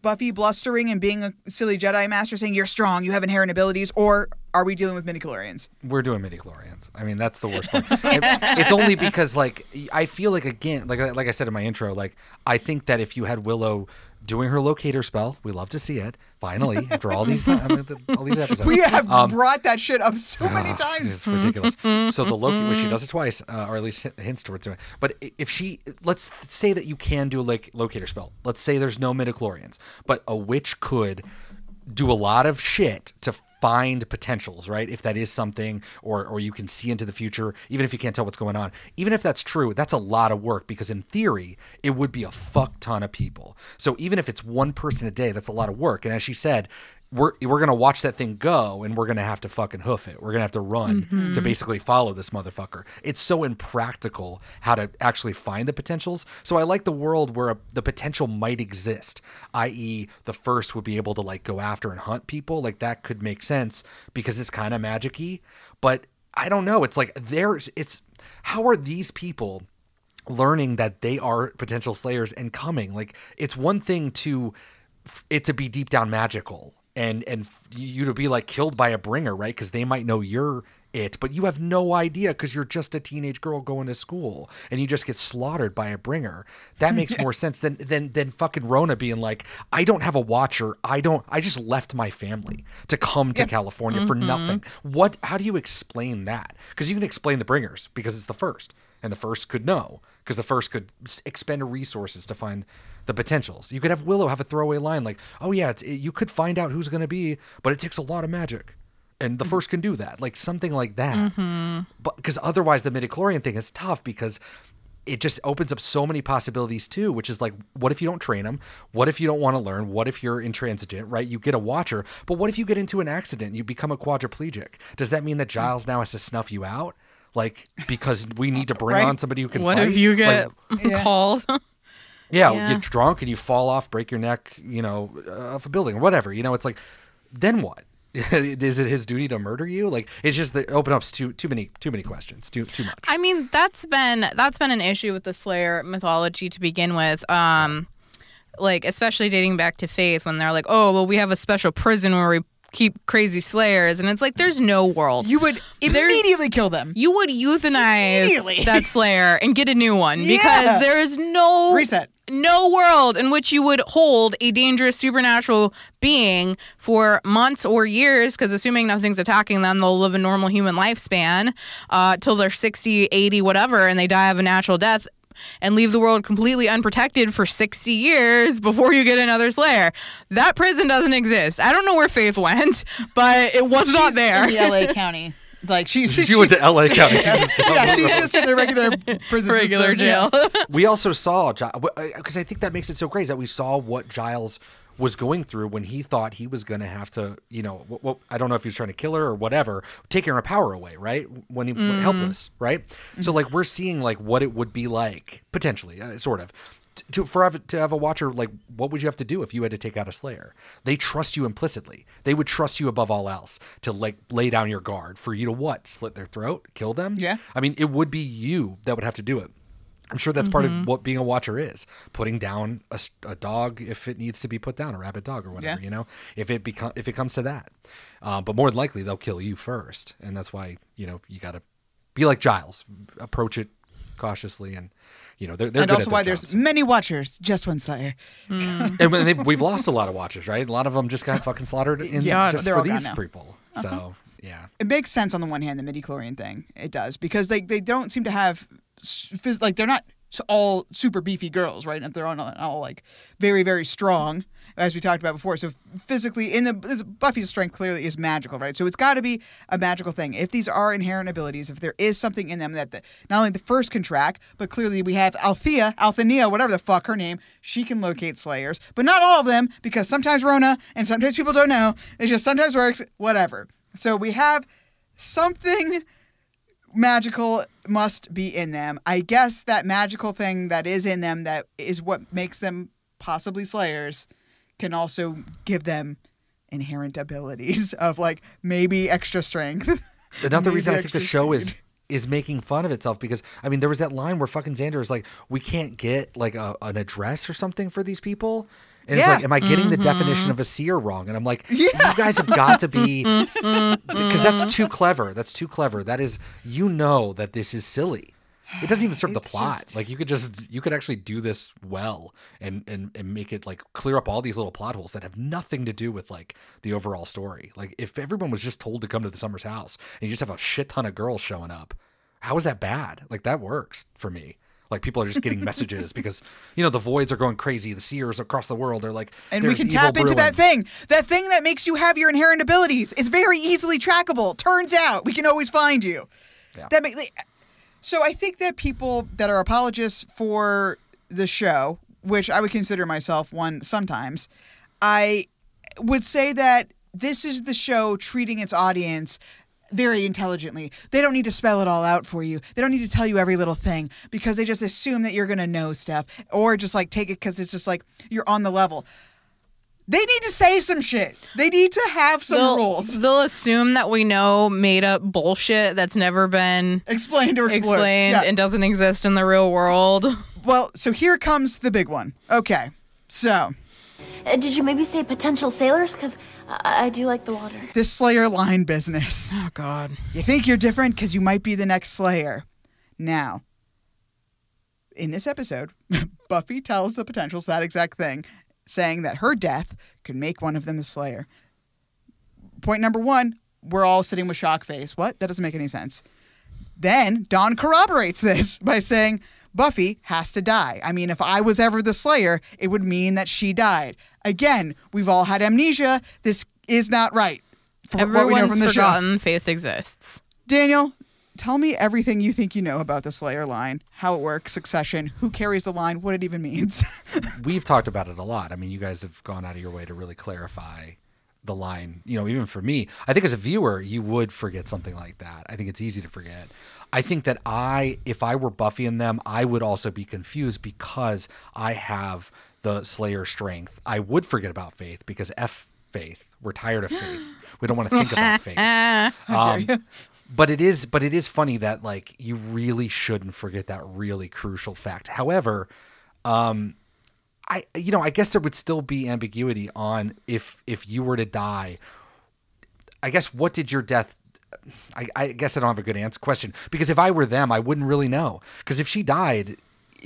Buffy blustering and being a silly Jedi master saying you're strong, you have inherent abilities, or are we dealing with midichlorians? We're doing midichlorians. I mean, that's the worst part. It- it's only because, like, I feel like again, like like I said in my intro, like I think that if you had Willow doing her locator spell, we love to see it. Finally, after all these all these episodes, We have Um, brought that shit up so many Ah, times. It's ridiculous. so the Loki, well, she does it twice, uh, or at least hint- hints towards it. But if she, let's say that you can do a like locator spell. Let's say there's no midichlorians, but a witch could do a lot of shit to find potentials, right? If that is something, or or you can see into the future, even if you can't tell what's going on. Even if that's true, that's a lot of work because in theory, it would be a fuck ton of people. So even if it's one person a day, that's a lot of work. And as she said, we're we're gonna watch that thing go, and we're gonna have to fucking hoof it. We're gonna have to run mm-hmm. to basically follow this motherfucker. It's so impractical how to actually find the potentials. So I like the world where a, the potential might exist, i.e., the first would be able to like go after and hunt people. Like that could make sense because it's kind of magicy. But I don't know. It's like there's it's how are these people learning that they are potential slayers and coming like it's one thing to it to be deep down magical and and you to be like killed by a bringer right? Because they might know you're it but you have no idea because you're just a teenage girl going to school and you just get slaughtered by a bringer. That makes more sense than than than fucking rona being like i don't have a watcher. I don't i just left my family to come to california for mm-hmm. nothing. What how do you explain that? Because you can explain the bringers because it's the first and the first could know because the first could expend resources to find the potentials. You could have Willow have a throwaway line like, "Oh yeah, it's, you could find out who's going to be, but it takes a lot of magic." And the first can do that, like something like that. Mm-hmm. But because otherwise, the midichlorian thing is tough because it just opens up so many possibilities too. Which is like, what if you don't train them? What if you don't want to learn? What if you're intransigent? Right? You get a watcher, but what if you get into an accident? You become a quadriplegic. Does that mean that Giles now has to snuff you out? Like because we need to bring Right. on somebody who can what fight? if you get Like, Yeah. called yeah, Yeah. get drunk and you fall off, break your neck, you know, uh, off a building or whatever. You know, it's like, then what? Is it his duty to murder you? Like, it's just that it open up too too many too many questions, too too much. I mean, that's been that's been an issue with the Slayer mythology to begin with. Um, like especially dating back to Faith, when they're like, "Oh, well, we have a special prison where we keep crazy Slayers," and it's like, there's no world. You would immediately kill them. you would euthanize that Slayer and get a new one Yeah. because there is no Reset. no world in which you would hold a dangerous supernatural being for months or years because assuming nothing's attacking them they'll live a normal human lifespan uh, till they're 60 80 whatever and they die of a natural death and leave the world completely unprotected for 60 years before you get another slayer that prison doesn't exist i don't know where faith went but it was not there in the LA County. Like she's She went to L.A. County. yeah, she's just in the regular prison regular system. Yeah. jail we also saw because uh, I think that makes it so great is that we saw what Giles was going through when he thought he was going to have to, you know, what, what, I don't know if he was trying to kill her or whatever, taking her power away, right? When he Mm-hmm. helpless, right? So like we're seeing like what it would be like potentially, uh, sort of. t- To for have, to have a watcher like what would you have to do if you had to take out a slayer? They trust you implicitly. They would trust you above all else to like lay down your guard for you to what? Slit their throat, kill them? Yeah. I mean, it would be you that would have to do it. I'm sure that's part of what being a watcher is. Putting down a, a, dog if it needs to be put down, a rabid dog or whatever, Yeah. you know, if it become if it comes to that. Uh, but more than likely they'll kill you first, and that's why you know you got to be like Giles, approach it cautiously, and you know they're they're and good also why their there's jobs. many watchers, just one Slayer. and we've lost a lot of watchers, right? A lot of them just got fucking slaughtered in Yeah, just they're for all gone these now. Uh-huh. Yeah, It makes sense on the one hand, the midichlorian thing. It does because they they don't seem to have phys- like they're not all super beefy girls, right? And they're all, all like very very strong, as we talked about before. So physically, in the Buffy's strength clearly is magical, right? So it's got to be a magical thing. If these are inherent abilities, if there is something in them that the, not only the first can track, but clearly we have Althea, Althea, whatever the fuck her name, she can locate slayers, but not all of them because sometimes Rona and sometimes people don't know. It just sometimes works. Whatever. So we have something magical must be in them. I guess that magical thing that is in them that is what makes them possibly slayers can also give them inherent abilities of like maybe extra strength. another Maybe reason I think the show is is making fun of itself because I mean there was that line where fucking Xander is like, we can't get like a, an address or something for these people. And Yeah. it's like, am I getting the Mm-hmm. definition of a seer wrong? And I'm like, you guys have got to be, because that's too clever. That's too clever. That is, you know that this is silly. It doesn't even serve the plot. just- Like you could just, you could actually do this well and and and make it like clear up all these little plot holes that have nothing to do with like the overall story. Like if everyone was just told to come to the Summers house and you just have a shit ton of girls showing up, how is that bad? Like that works for me. Like people are just getting messages because you know the voids are going crazy. The seers across the world are like, and we can tap into that thing. That thing that makes you have your inherent abilities is very easily trackable. Turns out we can always find you. Yeah. That make, so I think that people that are apologists for the show, which I would consider myself one sometimes, I would say that this is the show treating its audience very intelligently. They don't need to spell it all out for you. They don't need to tell you every little thing because they just assume that you're going to know stuff or just like take it because it's just like you're on the level. They need to say some shit. They need to have some they'll, rules they'll assume that we know made up bullshit that's never been explained or explored. explained Yeah. and doesn't exist in the real world. Well, so here comes the big one. Okay. So, Uh, did you maybe say potential sailors? Because I-, I do like the water. this Slayer line business. Oh God. You think you're different because you might be the next Slayer. Now, in this episode, Buffy tells the potentials that exact thing, saying that her death could make one of them a Slayer. Point number one, we're all sitting with shock face. What? That doesn't make any sense. Then Dawn corroborates this by saying Buffy has to die. I mean, if I was ever the Slayer, it would mean that she died. Again, we've all had amnesia. This is not right. For what we know Everyone's from the show. forgotten faith exists. Daniel, tell me everything you think you know about the Slayer line, how it works, succession, who carries the line, what it even means. we've talked about it a lot. I mean, you guys have gone out of your way to really clarify the line. You know, even for me, I think as a viewer, you would forget something like that. I think it's easy to forget. I think that I, if I were Buffy and them, I would also be confused because I have the Slayer strength. I would forget about Faith because F Faith. We're tired of Faith. We don't want to think about Faith. Um, but it is but it is funny that like you really shouldn't forget that really crucial fact however um i you know i guess there would still be ambiguity on if if you were to die i guess what did your death I, I guess I don't have a good answer question because if I were them, I wouldn't really know. Because if she died,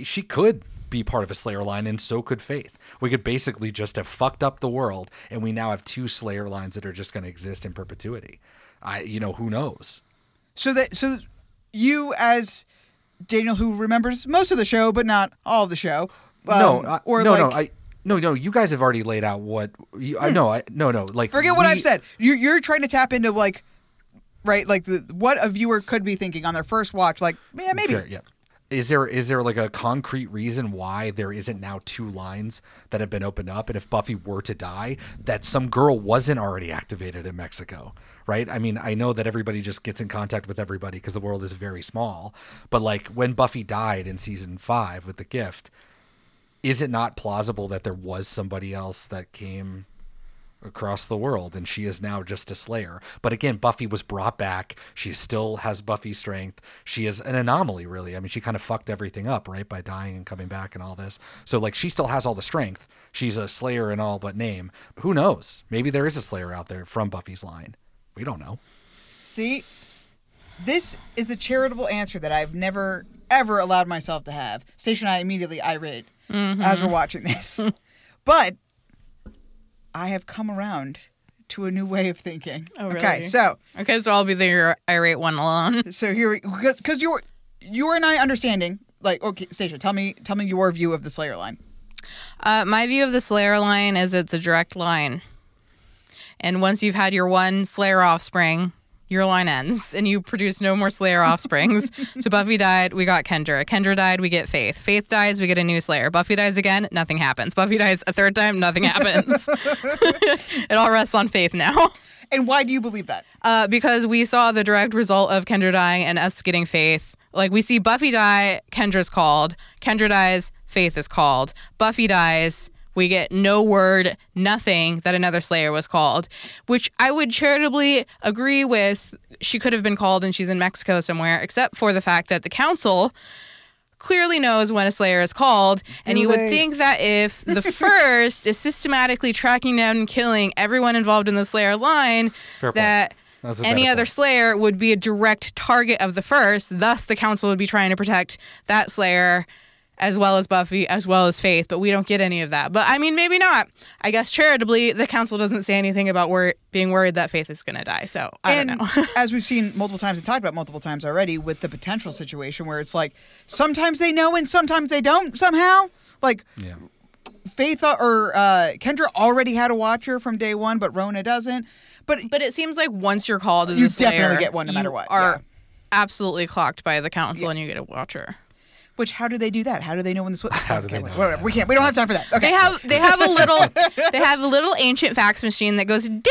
she could be part of a Slayer line, and so could Faith. We could basically just have fucked up the world, and we now have two Slayer lines that are just going to exist in perpetuity. I, you know, who knows? so that so you as Daniel who remembers most of the show but not all of the show. No, um, I, or no, like no, I, no, no. You guys have already laid out what. You, I know. I no, no. Like forget what we- I've said. You're you're trying to tap into like right like the what a viewer could be thinking on their first watch like yeah maybe Fair, yeah. Is there is there like a concrete reason why there isn't now two lines that have been opened up? And if Buffy were to die, that some girl wasn't already activated in Mexico, right? I mean, I know that everybody just gets in contact with everybody because the world is very small. But like when Buffy died in season five with the gift, is it not plausible that there was somebody else that came across the world, and she is now just a Slayer. But again, Buffy was brought back. She still has Buffy strength. She is an anomaly, really. I mean, she kind of fucked everything up, right, by dying and coming back and all this. So, like, she still has all the strength. She's a Slayer in all but name. Who knows? Maybe there is a Slayer out there from Buffy's line. We don't know. See, this is the charitable answer that I've never ever allowed myself to have. Stacia I immediately irate as we're watching this, but I have come around to a new way of thinking. Oh, Okay, so Okay, so I'll be the irate one alone. so here because you're you and I understanding like okay, Stacia, tell me tell me your view of the Slayer line. Uh, my view of the Slayer line is it's a direct line. And once you've had your one Slayer offspring, your line ends and you produce no more Slayer offsprings. so Buffy died, we got Kendra. Kendra died, we get Faith. Faith dies, we get a new Slayer. Buffy dies again, nothing happens. Buffy dies a third time, nothing happens. it all rests on Faith now. And why do you believe that? Uh, because we saw the direct result of Kendra dying and us getting Faith. Like we see Buffy die, Kendra's called. Kendra dies, Faith is called. Buffy dies, we get no word, nothing that another Slayer was called, which I would charitably agree with. She could have been called and she's in Mexico somewhere, except for the fact that the council clearly knows when a Slayer is called. and Do you would think that if the first is systematically tracking down and killing everyone involved in the Slayer line, Fair that any other point. Slayer would be a direct target of the first. Thus, the council would be trying to protect that Slayer as well as Buffy, as well as Faith, but we don't get any of that. But I mean, maybe not. I guess charitably, the council doesn't say anything about wor- being worried that Faith is going to die. So I and don't know. as we've seen multiple times and talked about multiple times already with the potential situation where it's like sometimes they know and sometimes they don't somehow. Like Yeah. Faith or uh, Kendra already had a watcher from day one, but Rona doesn't. But But it seems like once you're called as You a Slayer, definitely get one no matter you what, Are yeah. absolutely clocked by the council, and you get a watcher. Which how do they do that? How do they know when the How do they know that? We can't. We don't have time for that. Okay. They have they have a little they have a little ancient fax machine that goes ding,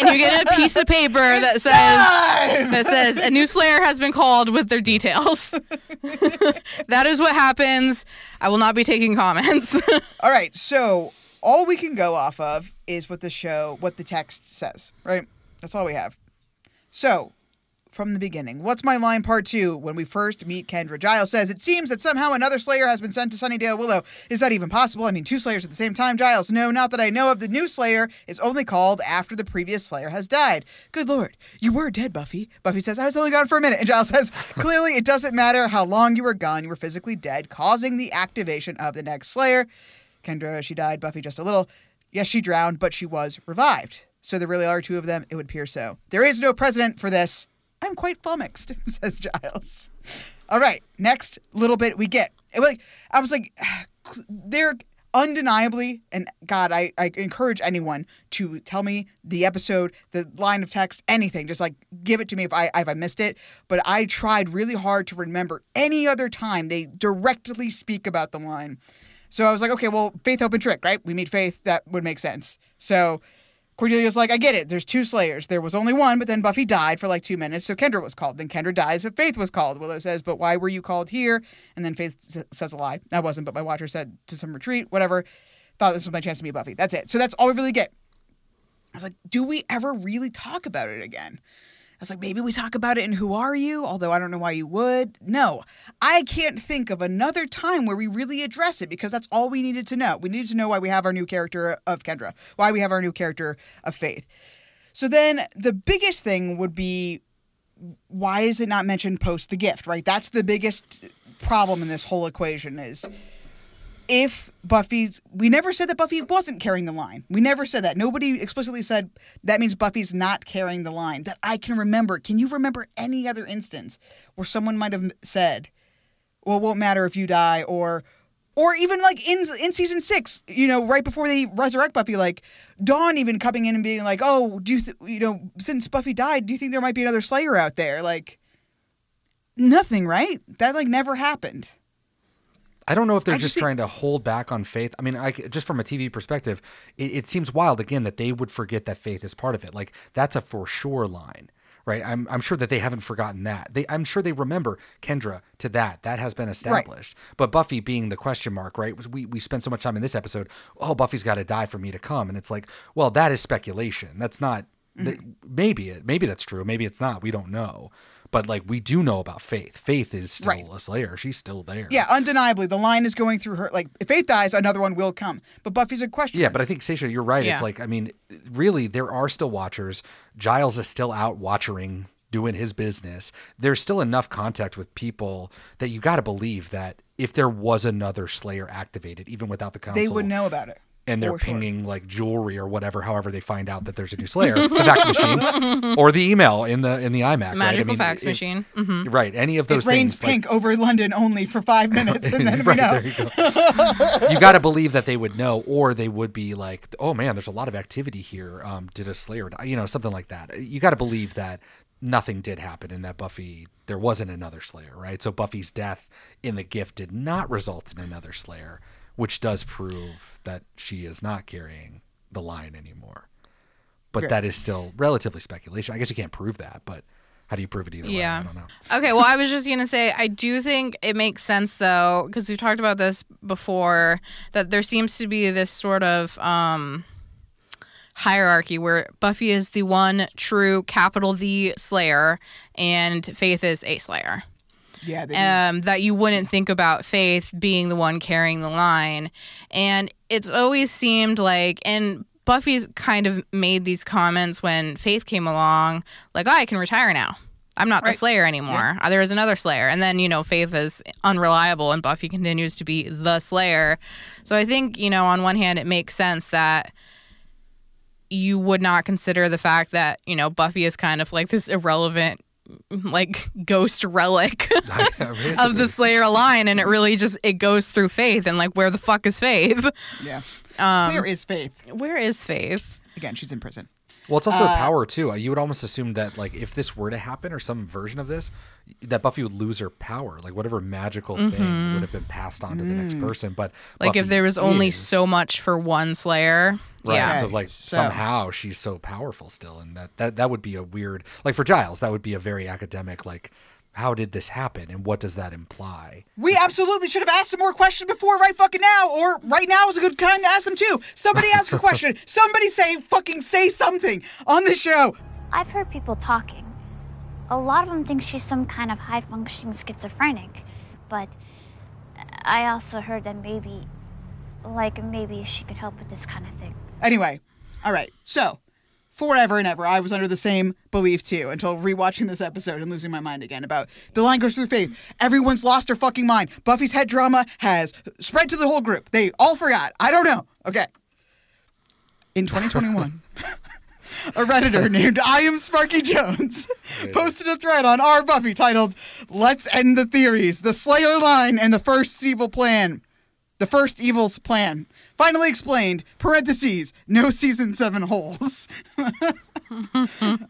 and you get a piece of paper that says that says a new Slayer has been called with their details. that is what happens. I will not be taking comments. All right. So all we can go off of is what the show, what the text says. Right. That's all we have. So from the beginning. What's my line part two? When we first meet Kendra, Giles says, It seems that somehow another Slayer has been sent to Sunnydale Willow. Is that even possible? I mean, two Slayers at the same time, Giles. No, not that I know of. The new Slayer is only called after the previous Slayer has died. Good lord, you were dead, Buffy. Buffy says, I was only gone for a minute. And Giles says, Clearly, it doesn't matter how long you were gone, you were physically dead, causing the activation of the next Slayer. Kendra, she died. Buffy, just a little. Yes, she drowned, but she was revived. So there really are two of them. It would appear so. There is no precedent for this. I'm quite flummoxed, says Giles. All right, next little bit we get. It like I was like, they're undeniably, and God, I, I encourage anyone to tell me the episode, the line of text, anything. Just like give it to me if I if I missed it. But I tried really hard to remember any other time they directly speak about the line. So I was like, okay, well, Faith, Hope, and Trick, right? We meet Faith. That would make sense. So Cordelia's like, I get it. There's two Slayers. There was only one, but then Buffy died for like two minutes, so Kendra was called. Then Kendra dies, so Faith was called. Willow says, but why were you called here? And then Faith s- says a lie. I wasn't, but my watcher said to some retreat, whatever. Thought this was my chance to meet Buffy. That's it. So that's all we really get. I was like, do we ever really talk about it again? I was like, maybe we talk about it in Who Are You? Although I don't know why you would. No, I can't think of another time where we really address it because that's all we needed to know. We needed to know why we have our new character of Kendra, why we have our new character of Faith. So then the biggest thing would be why is it not mentioned post the gift, right? That's the biggest problem in this whole equation is if Buffy's we never said that Buffy wasn't carrying the line. We never said that. Nobody explicitly said that means Buffy's not carrying the line. That I can remember. Can you remember any other instance where someone might have said, "Well, it won't matter if you die," or or even like in in season six, you know, right before they resurrect Buffy, like Dawn even coming in and being like, "Oh, do you th- you know since Buffy died, do you think there might be another Slayer out there?" Like nothing, right? That like never happened. I don't know if they're I just, just trying to hold back on faith. I mean, I, just from a TV perspective, it, it seems wild again that they would forget that faith is part of it. Like that's a for sure line, right? I'm I'm sure that they haven't forgotten that. They I'm sure they remember Kendra to that. That has been established. But Buffy being the question mark, right? We we spent so much time in this episode. Oh, Buffy's got to die for me to come, and it's like, well, that is speculation. That's not. Mm-hmm. th- maybe it. Maybe that's true. Maybe it's not. We don't know. But like we do know about Faith. Faith is still Right. a Slayer. She's still there. Yeah, undeniably, the line is going through her. Like, if Faith dies, another one will come. But Buffy's a question. Yeah, but I think Stacia, you're right. It's like I mean, really, there are still watchers. Giles is still out watchering. doing his business. There's still enough contact with people that you got to believe that if there was another Slayer activated, even without the council, they would know about it. And they're for sure. pinging like jewelry or whatever. However, they find out that there's a new Slayer, the fax machine, or the email in the in the iMac. right? I mean, fax it- machine. hmm Right. Any of those. It rains things. like- pink over London only for five minutes, and then we right, know. you go. you got to believe that they would know, or they would be like, "Oh man, there's a lot of activity here. Um, did a Slayer, die? you know, something like that." You got to believe that nothing did happen, and that Buffy there wasn't another Slayer, right? So Buffy's death in the gift did not result in another Slayer, which does prove that she is not carrying the line anymore. But Okay. that is still relatively speculation. I guess you can't prove that, but how do you prove it either way? I Yeah. don't know. Okay, well, I was just gonna say I do think it makes sense though because we've talked about this before that there seems to be this sort of um, hierarchy where Buffy is the one true capital The Slayer and Faith is a Slayer. Yeah, they um, that you wouldn't think about Faith being the one carrying the line. And it's always seemed like, and Buffy's kind of made these comments when Faith came along, like, oh, I can retire now. I'm not Right. the Slayer anymore. Uh, There is another Slayer. And then, you know, Faith is unreliable and Buffy continues to be the Slayer. So I think, you know, on one hand, it makes sense that you would not consider the fact that, you know, Buffy is kind of like this irrelevant, like ghost relic of the Slayer line, and it really just it goes through Faith, and like where the fuck is Faith? yeah. Um, Where is Faith? where is Faith? Again, she's in prison. Well, it's also Uh, a power too. You would almost assume that, like, if this were to happen or some version of this, that Buffy would lose her power. Like, whatever magical thing would have been passed on to the next person. But Mm-hmm. Like if there was only is, so much for one Slayer. right, Yeah. So like so- somehow she's so powerful still, and that that that would be a weird. Like for Giles, that would be a very academic. Like, how did this happen, and what does that imply? We absolutely should have asked some more questions before right fucking now, or right now is a good time to ask them too. Somebody ask a question. Somebody say fucking say something on the show. I've heard people talking. A lot of them think she's some kind of high functioning schizophrenic, but I also heard that maybe, like, maybe she could help with this kind of thing. Anyway, all right. So, forever and ever, I was under the same belief too until rewatching this episode and losing my mind again about the line goes through faith. Everyone's lost their fucking mind. Buffy's head drama has spread to the whole group. They all forgot. I don't know. Okay. In 2021. A redditor named I am Sparky Jones posted a thread on our Buffy titled "Let's End the Theories: The Slayer Line and the First Evil Plan." The first evil's plan. Finally explained, parentheses, no season seven holes. All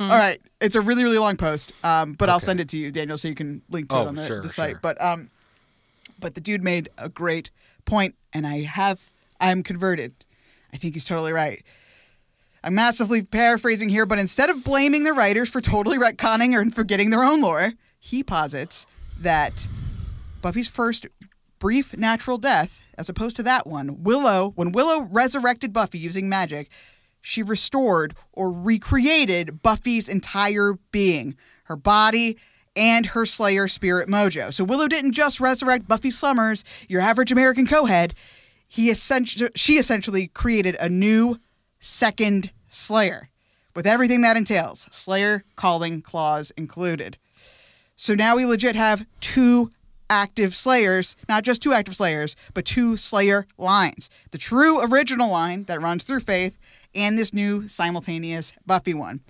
right. It's a really, really long post. Um, but I'll send it to you, Daniel, so you can link to it Oh, on the, sure, the site. sure. But um but the dude made a great point, and I have I'm converted. I think he's totally right. I'm massively paraphrasing here, but instead of blaming the writers for totally retconning or forgetting their own lore, he posits that Buffy's first brief natural death, as opposed to that one, Willow, when Willow resurrected Buffy using magic, she restored or recreated Buffy's entire being, her body, and her Slayer spirit mojo. So Willow didn't just resurrect Buffy Summers, your average American co-head. He essentially, she essentially created a new second Slayer, with everything that entails, Slayer calling clause included. So now we legit have two active Slayers, not just two active Slayers, but two Slayer lines. The true original line that runs through Faith and this new simultaneous Buffy one.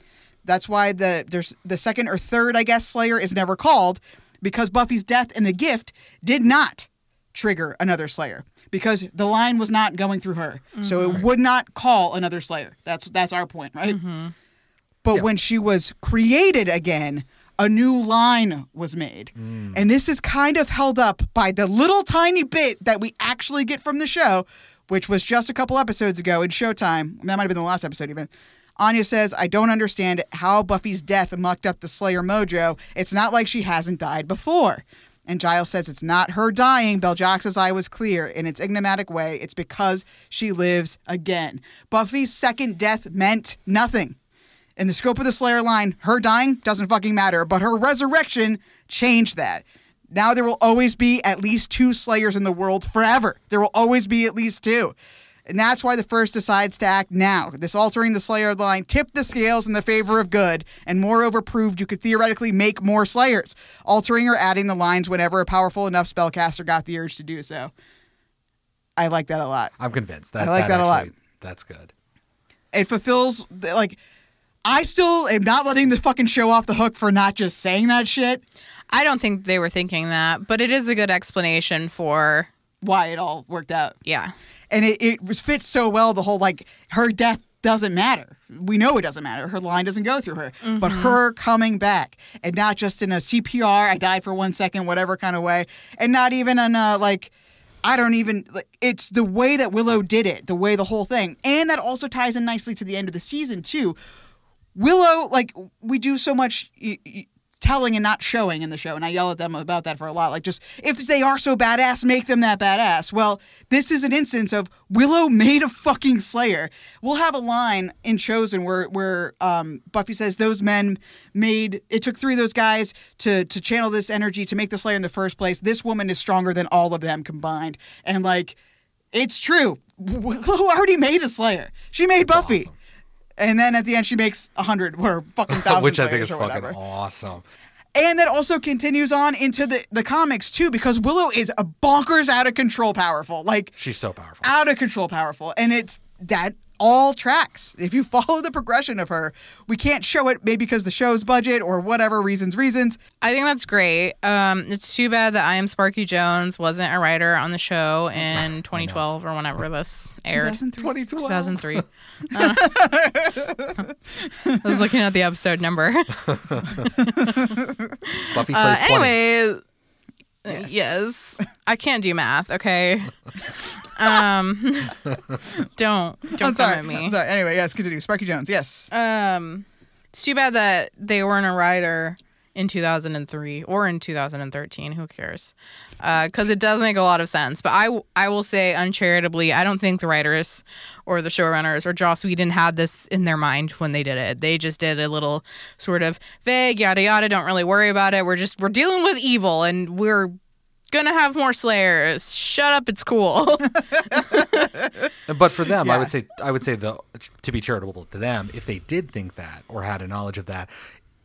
That's why the there's the second or third, I guess, Slayer is never called because Buffy's death in the gift did not trigger another Slayer because the line was not going through her. So it mm-hmm. would not call another Slayer. That's that's our point, right? Mm-hmm. But when she was created again, a new line was made. Mm. And this is kind of held up by the little tiny bit that we actually get from the show, which was just a couple episodes ago in Showtime. That might have been the last episode even. Anya says, I don't understand how Buffy's death mucked up the Slayer mojo. It's not like she hasn't died before. And Giles says it's not her dying. Beljoxa's eye was clear in its enigmatic way. It's because she lives again. Buffy's second death meant nothing. In the scope of the Slayer line, her dying doesn't fucking matter, but her resurrection changed that. Now there will always be at least two Slayers in the world forever. There will always be at least two. And that's why the first decides to act now. This altering the Slayer line tipped the scales in the favor of good, and moreover proved you could theoretically make more Slayers, altering or adding the lines whenever a powerful enough spellcaster got the urge to do so. I like that a lot. I'm convinced. That, I like that a lot. That's good. It fulfills like I still am not letting the fucking show off the hook for not just saying that shit. I don't think they were thinking that, but it is a good explanation for Why it all worked out. yeah. and it, it was fits so well the whole like her death doesn't matter we know it doesn't matter her line doesn't go through her but mm-hmm. her coming back and not just in a cpr i died for one second whatever kind of way and not even in a like i don't even like it's the way that willow did it the way the whole thing and that also ties in nicely to the end of the season too Willow, like we do so much y- y- telling and not showing in the show, and I yell at them about that for a lot. Like, just if they are so badass, make them that badass. Well, this is an instance of Willow made a fucking Slayer. We'll have a line in Chosen where where um, Buffy says those men made it took three of those guys to to channel this energy to make the Slayer in the first place. This woman is stronger than all of them combined, and like. It's true. Willow already made a Slayer. She made Buffy. And then at the end, she makes a hundred or fucking thousand, Which I think is fucking whatever. awesome. And that also continues on into the the comics too, because Willow is a bonkers, out of control, powerful, like She's so powerful. out of control, powerful, and it's that all tracks. If you follow the progression of her, we can't show it maybe because the show's budget or whatever reasons, reasons. I think that's great. Um, it's too bad that I am Sparky Jones wasn't a writer on the show in 2012 or whenever this aired. 2003. 2003. Uh, I was looking at the episode number. Buffy Uh, slays 20. anyway, yes. I can't do math. Okay. Um, don't don't I'm sorry. at me. I'm sorry. Anyway, yes, continue. Sparky Jones. Yes. Um, it's too bad that they weren't a writer in 2003 or in 2013. Who cares? Uh, because it does make a lot of sense. But I, I will say uncharitably, I don't think the writers or the showrunners or Joss Whedon had this in their mind when they did it. They just did a little sort of vague yada yada. Don't really worry about it. We're just we're dealing with evil and we're gonna have more slayers. Shut up, it's cool. But for them, I would say I would say the to be charitable to them, if they did think that or had a knowledge of that,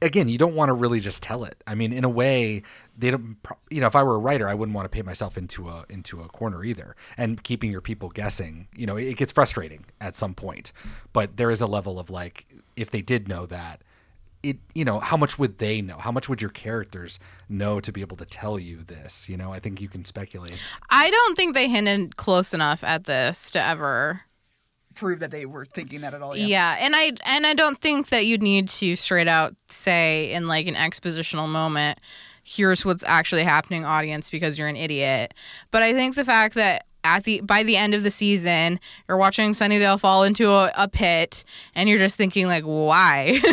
again, you don't want to really just tell it. I mean, in a way, they don't. You know, if I were a writer, I wouldn't want to paint myself into a into a corner either. And keeping your people guessing, you know, it gets frustrating at some point. But there is a level of like, if they did know that. It, you know, how much would they know? How much would your characters know to be able to tell you this? You know, I think you can speculate. I don't think they hinted close enough at this to ever Prove that they were thinking that at all. Yeah. and I and I don't think that you'd need to straight out say in like an expositional moment, here's what's actually happening, audience, because you're an idiot. But I think the fact that at the by the end of the season, you're watching Sunnydale fall into a, a pit, and you're just thinking like, why?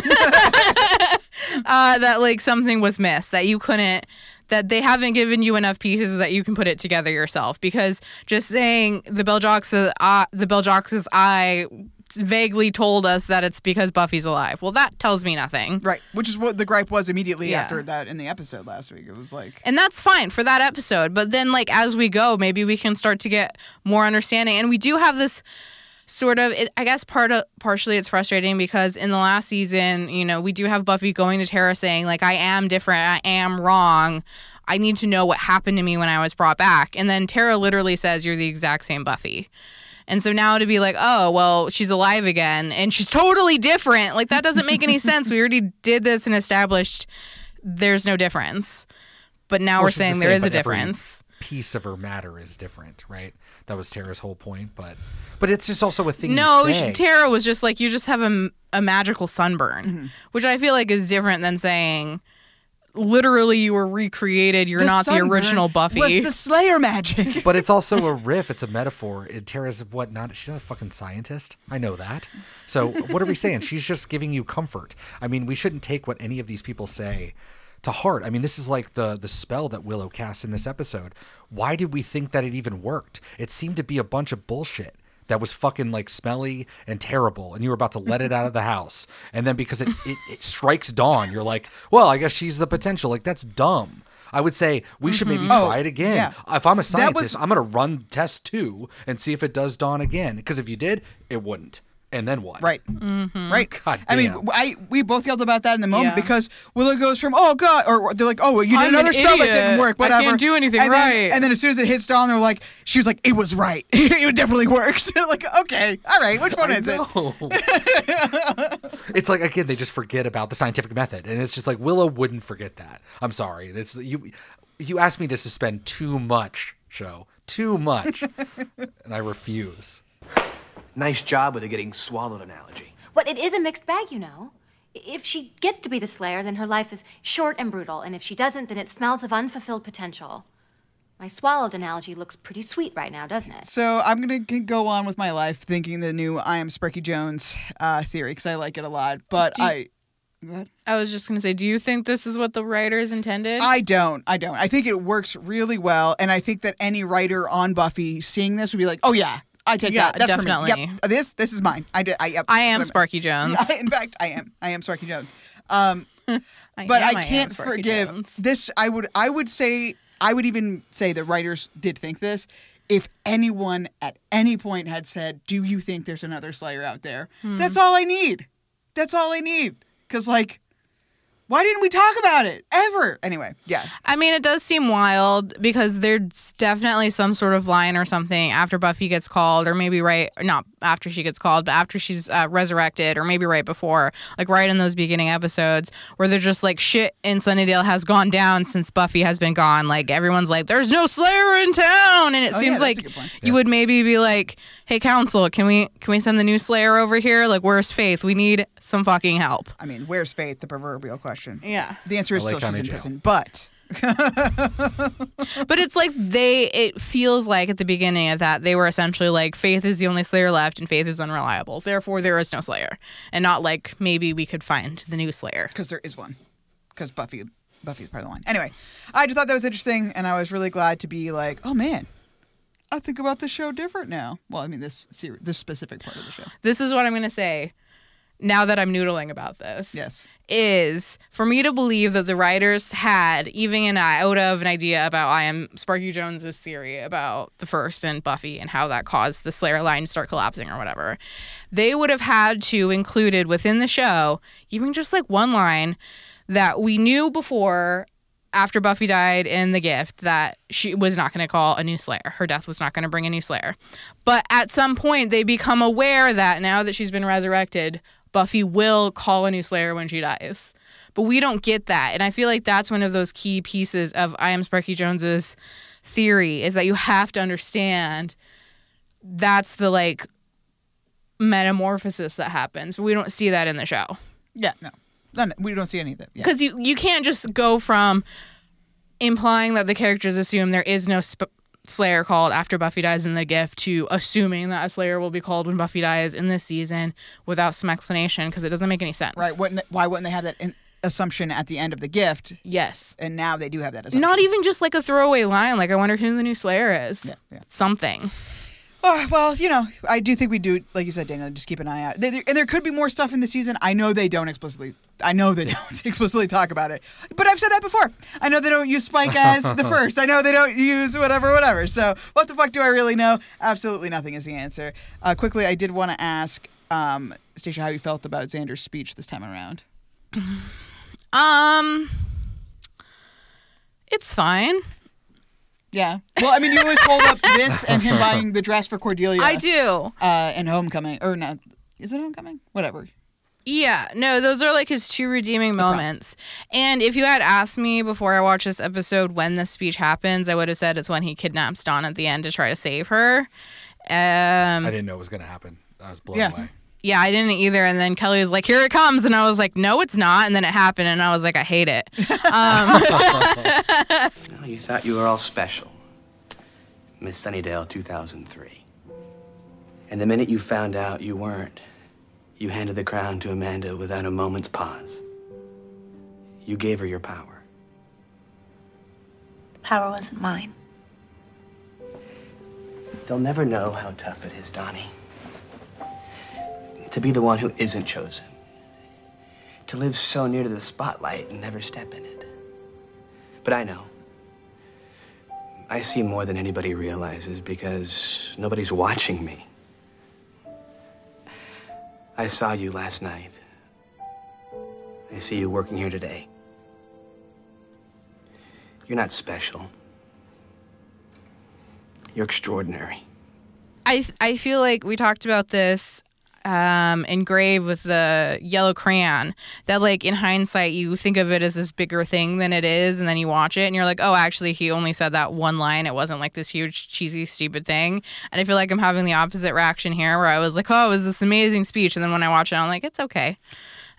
uh, that like something was missed, that you couldn't that they haven't given you enough pieces that you can put it together yourself because just saying the Beljoxa's uh, the Beljoxa's eye vaguely told us that it's because Buffy's alive. Well, that tells me nothing. Right. Which is what the gripe was immediately Yeah. after that in the episode last week. It was like And that's fine for that episode. But then, like, as we go, maybe we can start to get more understanding. And we do have this sort of, it, I guess, part of partially it's frustrating because in the last season, you know, we do have Buffy going to Tara saying, like, I am different, I am wrong. I need to know what happened to me when I was brought back. And then Tara literally says, You're the exact same Buffy. And so now to be like, oh, well, she's alive again and she's totally different. Like, that doesn't make any sense. We already did this and established there's no difference. But now Well, we're she's the saying there same, is a difference. Piece of her matter is different, right? That was Tara's whole point, but but it's just also a thing. No. Tara was just like, you just have a, a magical sunburn, Mm-hmm. which I feel like is different than saying, literally you were recreated. You're The not the original Buffy. Was the Slayer magic? But it's also a riff. It's a metaphor. And Tara's what? Not she's not a fucking scientist. I know that. So what are we saying? She's just giving you comfort. I mean, we shouldn't take what any of these people say to heart. I mean, this is like the the spell that Willow cast in this episode. Why did we think that it even worked? It seemed to be a bunch of bullshit that was fucking like smelly and terrible and you were about to let it out of the house. And then because it, it, it strikes dawn you're like well i guess she's the potential. Like that's dumb. I would say we should maybe mm-hmm. Oh, try it again. yeah. if i'm a scientist was- i'm going to run test two and see if it does dawn again. Because if you did it wouldn't and then what Right. Mm-hmm. Right. God I mean. I we both yelled about that in the moment Yeah. because Willow goes from oh god, or they're like oh well, you did I'm another an spell that didn't work." work. I Whatever. can't do anything and then, right. And then as soon as it hits Dawn, they're like, she was like, it was right. it definitely worked. like okay, all right, which one I is it? it's like again they just forget about the scientific method and it's just like willow wouldn't forget that i'm sorry it's you you asked me to suspend too much show too much and i refuse Nice job with the getting swallowed analogy. But it is a mixed bag, you know. If she gets to be the Slayer, then her life is short and brutal, and if she doesn't, then it smells of unfulfilled potential. My swallowed analogy looks pretty sweet right now, doesn't it? So I'm gonna c- go on with my life thinking the new I am Sparky Jones uh, theory because I like it a lot. But Do you- I, what? I was just gonna say, do you think this is what the writers intended? I don't. I don't. I think it works really well, and I think that any writer on Buffy seeing this would be like, "Oh yeah, I take Yeah, that. That's for definitely. me. Yep, this this is mine. I did. I yep, I that's am what Sparky Jones. Yeah, in fact, I am. I am Sparky Jones. Um, I but am, I can't Sparky forgive Jones. this. I would. I would say. I would even say the writers did think this. If anyone at any point had said, "Do you think there's another Slayer out there?" Hmm. That's all I need. That's all I need. Because like, why didn't we talk about it ever? Anyway, yeah. I mean, it does seem wild because there's definitely some sort of line or something after Buffy gets called, or maybe right, not after she gets called, but after she's uh, resurrected, or maybe right before, like right in those beginning episodes, where they're just like, shit in Sunnydale has gone down since Buffy has been gone. Like, everyone's like, there's no Slayer in town. And it Oh, seems that's a like good point. you would maybe be like, hey, Council, can we, can we send the new Slayer over here? Like, where's Faith? We need some fucking help. I mean, where's Faith? The proverbial question. Yeah. The answer is LA still she's in Jail. prison, but But it's like they, it feels like at the beginning of that, they were essentially like, Faith is the only Slayer left and Faith is unreliable. Therefore, there is no Slayer. And not like maybe we could find the new Slayer. because there is one, because Buffy, Buffy is part of the line. Anyway, I just thought that was interesting, and I was really glad to be like, oh man, I think about the show different now. Well, I mean this series, this specific part of the show. This is what I'm going to say now that I'm noodling about this. Yes. Is for me to believe that the writers had even an iota of an idea about I am Sparky Jones's theory about the first and Buffy and how that caused the Slayer line to start collapsing or whatever. They would have had to included within the show even just like one line that we knew before after Buffy died in The Gift that she was not going to call a new Slayer. Her death was not going to bring a new Slayer. But at some point, they become aware that now that she's been resurrected, Buffy will call a new Slayer when she dies. But we don't get that. And I feel like that's one of those key pieces of I Am Sparky Jones's theory is that you have to understand that's the like metamorphosis that happens. But we don't see that in the show Yeah, no, no, no, we don't see any of that. Yeah. because you you can't just go from implying that the characters assume there is no sp- Slayer called after Buffy dies in the gift to assuming that a Slayer will be called when Buffy dies in this season without some explanation because it doesn't make any sense. right? Wouldn't why wouldn't they have that in, assumption at the end of the gift? Yes. And now they do have that assumption. Not even just like a throwaway line, like I wonder who the new Slayer is. Yeah, yeah. Something. Oh, well, you know, I do think we do, like you said, Daniel. Just keep an eye out. There- there- and there could be more stuff in the season. I know they don't explicitly. I know they don't explicitly talk about it, but I've said that before. I know they don't use Spike as the first. I know they don't use whatever, whatever. So what the fuck do I really know? Absolutely nothing is the answer. Uh, quickly, I did want to ask um, Stacia how you felt about Xander's speech this time around. Um, it's fine. Yeah. Well, I mean, you always hold up this and him buying the dress for Cordelia. I do. Uh, and Homecoming, or not? Is it Homecoming? Whatever. Yeah, no, those are like his two redeeming moments. And if you had asked me before I watched this episode when the speech happens, I would have said it's when he kidnaps Dawn at the end to try to save her. Um, I didn't know it was going to happen. I was blown Yeah. away. Yeah, I didn't either. And then Kelly was like, "Here it comes," and I was like, "No, it's not." And then it happened, and I was like, "I hate it." Um, Well, you thought you were all special. Miss Sunnydale 2003. And the minute you found out you weren't, you handed the crown to Amanda without a moment's pause. You gave her your power. The power wasn't mine. They'll never know how tough it is, Dawnie. To be the one who isn't chosen. To live so near to the spotlight and never step in it. But I know. I see more than anybody realizes because nobody's watching me. I saw you last night. I see you working here today. You're not special. You're extraordinary. I I feel like we talked about this um in grave with the yellow crayon that like in hindsight you think of it as this bigger thing than it is and then you watch it and you're like oh actually he only said that one line it wasn't like this huge cheesy stupid thing and i feel like i'm having the opposite reaction here where i was like oh it was this amazing speech and then when i watch it i'm like it's okay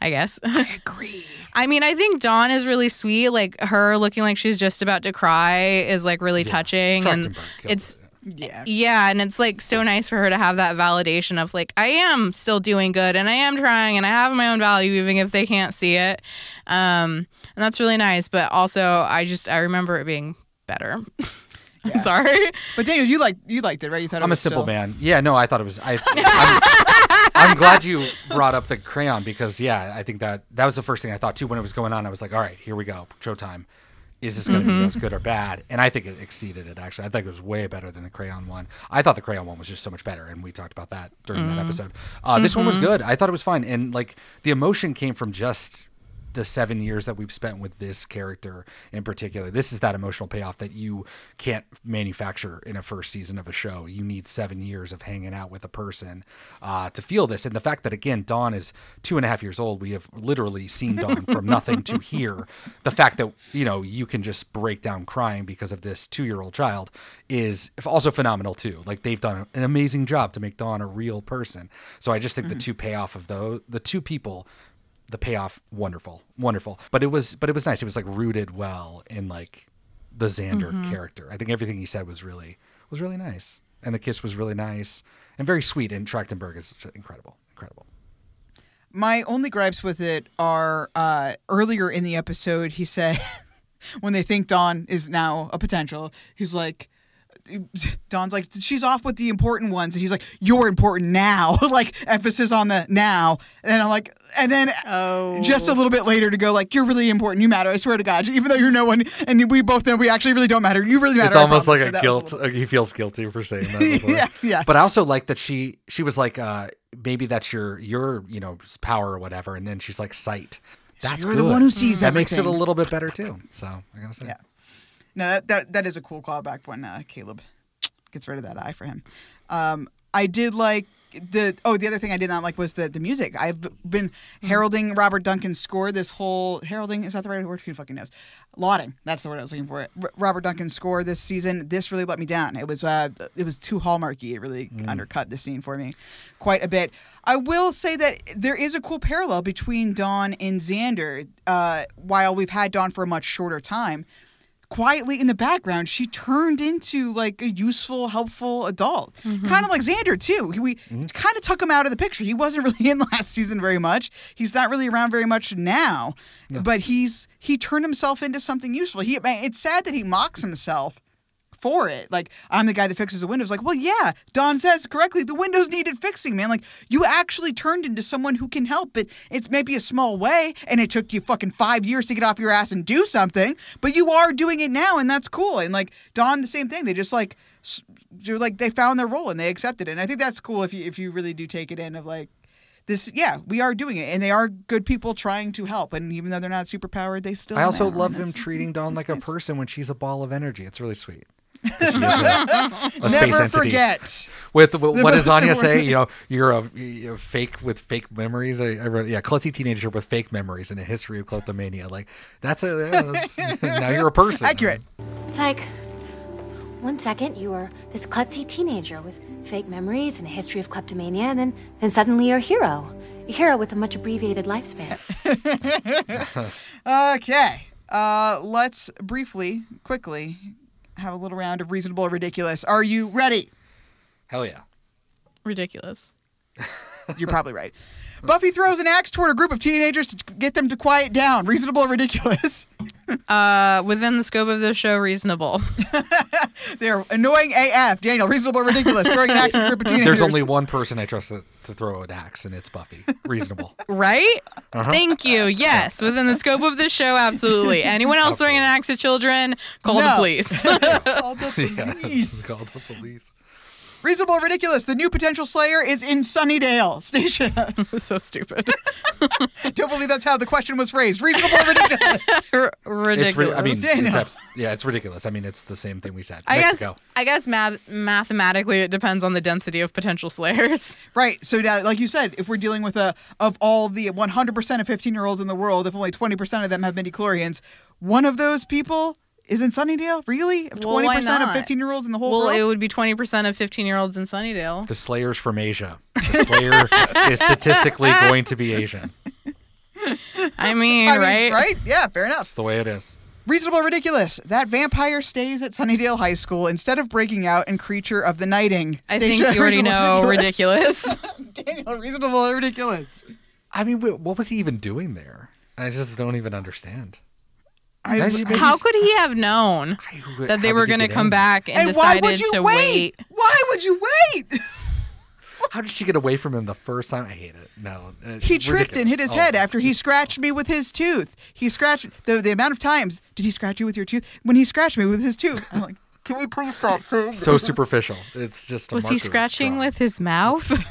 I guess. I agree. I mean, I think Dawn is really sweet. Like her looking like she's just about to cry is like really touching, and it's Yeah. yeah, and it's like so nice for her to have that validation of like I am still doing good and I am trying and I have my own value even if they can't see it. Um and that's really nice, but also I just I remember it being better. I'm sorry. But Daniel, you liked you liked it, right? You thought I'm a was simple still- man. Yeah, no, I thought it was. I, I'm, I'm glad you brought up the crayon because yeah, I think that that was the first thing I thought too when it was going on. I was like, all right, here we go, showtime. Is this going to Mm-hmm. be as good or bad? And I think it exceeded it. Actually, I think it was way better than the crayon one. I thought the crayon one was just so much better, and we talked about that during Mm-hmm. that episode. Uh, This one was good. I thought it was fine, and like the emotion came from just the seven years that we've spent with this character in particular. This is that emotional payoff that you can't manufacture in a first season of a show. You need seven years of hanging out with a person uh, to feel this. And the fact that, again, Dawn is two and a half years old, we have literally seen Dawn from nothing to here. The fact that, you know, you can just break down crying because of this two year old child is also phenomenal, too. Like, they've done an amazing job to make Dawn a real person. So I just think the two payoff of those, the two people the payoff wonderful wonderful. But it was but it was nice. It was like rooted well in like the xander character. I think everything he said was really was really nice. And the kiss was really nice and very sweet. And trachtenberg is incredible incredible. My only gripes with it are uh, earlier in the episode, he said, when they think Dawn is now a potential, he's like, Dawn's like, she's off with the important ones. And he's like, you're important now. like, emphasis on the now. And I'm like, and then Oh. just a little bit later to go, like, you're really important. You matter. I swear to God. Even though you're no one, and we both know we actually really don't matter. You really matter. it's almost like So a that was guilt little- he feels guilty for saying that before. Yeah, yeah. but i also like that she she was like uh maybe that's your your you know power or whatever and then she's like sight that's you're the one who sees that makes it a little bit better too so i gotta say Yeah. No, that, that that is a cool callback when uh, Caleb gets rid of that eye for him. Um, I did like the oh the other thing I did not like was the the music. I've been heralding Robert Duncan's score this whole heralding is that the right word? Who fucking knows? Lauding that's the word I was looking for. R- Robert Duncan's score this season. This really let me down. It was uh it was too hallmarky. It really undercut the scene for me quite a bit. I will say that there is a cool parallel between Dawn and Xander. Uh, while we've had Dawn for a much shorter time quietly in the background, she turned into like a useful, helpful adult. Mm-hmm. Kind of like Xander, too. We mm-hmm. kind of took him out of the picture. He wasn't really in last season very much. He's not really around very much now, but he's he turned himself into something useful. He it's sad that he mocks himself for it. Like, I'm the guy that fixes the windows. Like, well, yeah, Dawn says correctly, the windows needed fixing, man. Like, you actually turned into someone who can help, but it's maybe a small way, and it took you fucking five years to get off your ass and do something, but you are doing it now, and that's cool. And like, Dawn, the same thing. They just like, they're like, they found their role and they accepted it. And I think that's cool if you if you really do take it in of like, this, yeah, we are doing it, and they are good people trying to help. And even though they're not super powered, they still. I also matter, love them treating Dawn like a person when she's a ball of energy. It's really sweet. That she is a, a space Never entity. forget. With what does Anya say? You know, you're a, you're a fake with fake memories. I, I wrote, yeah, klutzy teenager with fake memories and a history of kleptomania. Like that's a yeah, that's, now you're a person. Accurate. It's like One second, you are this klutzy teenager with fake memories and a history of kleptomania, and then, then suddenly you're a hero. A hero with a much abbreviated lifespan. Okay. Uh, let's briefly, quickly have a little round of reasonable or ridiculous. Are you ready? Hell yeah. Ridiculous. You're probably right. Buffy throws an axe toward a group of teenagers to get them to quiet down. Reasonable or ridiculous? Uh, within the scope of the show, reasonable. They're annoying AF. Daniel, reasonable or ridiculous? Throwing an axe at a group of teenagers. There's only one person I trust to, to throw an axe, and it's Buffy. Reasonable. Right? Uh-huh. Thank you. Yes, within the scope of the show, absolutely. Anyone else throwing an axe at children, call the police. Call the Yeah, police. call the police. Reasonable or ridiculous? The new potential Slayer is in Sunnydale. Stacia. so stupid. Don't believe that's how the question was phrased. Reasonable or ridiculous? R- It's ridiculous. ri- I mean, it's abs- yeah, it's ridiculous. I mean, it's the same thing we said. I Mexico. guess I guess math- mathematically it depends on the density of potential slayers. Right. So, now, like you said, if we're dealing with a of all the 100% of 15 year olds in the world, if only 20% of them have midichlorians, one of those people is in Sunnydale. Really? Of 20% Well, why of not? 15 year olds in the whole world? Well, world? it would be 20% of 15 year olds in Sunnydale. The Slayer's from Asia. The Slayer is statistically going to be Asian. I mean, I mean, right? right? Yeah, fair enough. It's the way it is. Reasonable ridiculous? That vampire stays at Sunnydale High School instead of breaking out in Creature of the Nighting. I think you already know ridiculous. Daniel, reasonable or ridiculous? I mean, what was he even doing there? I just don't even understand. I- Maybe- maybe How could he have known who- that they were going to come in? back and, And why decided would you to wait? Why would you wait? How did she get away from him the first time? I hate it. No, uh, He tripped and hit his ridiculous. head Oh, after he scratched me with his tooth. He scratched the the amount of times did he scratch you with your tooth? When he scratched me with his tooth, I'm like, can we please stop saying so this? superficial. It's just a Was he scratching drawing. with his mouth?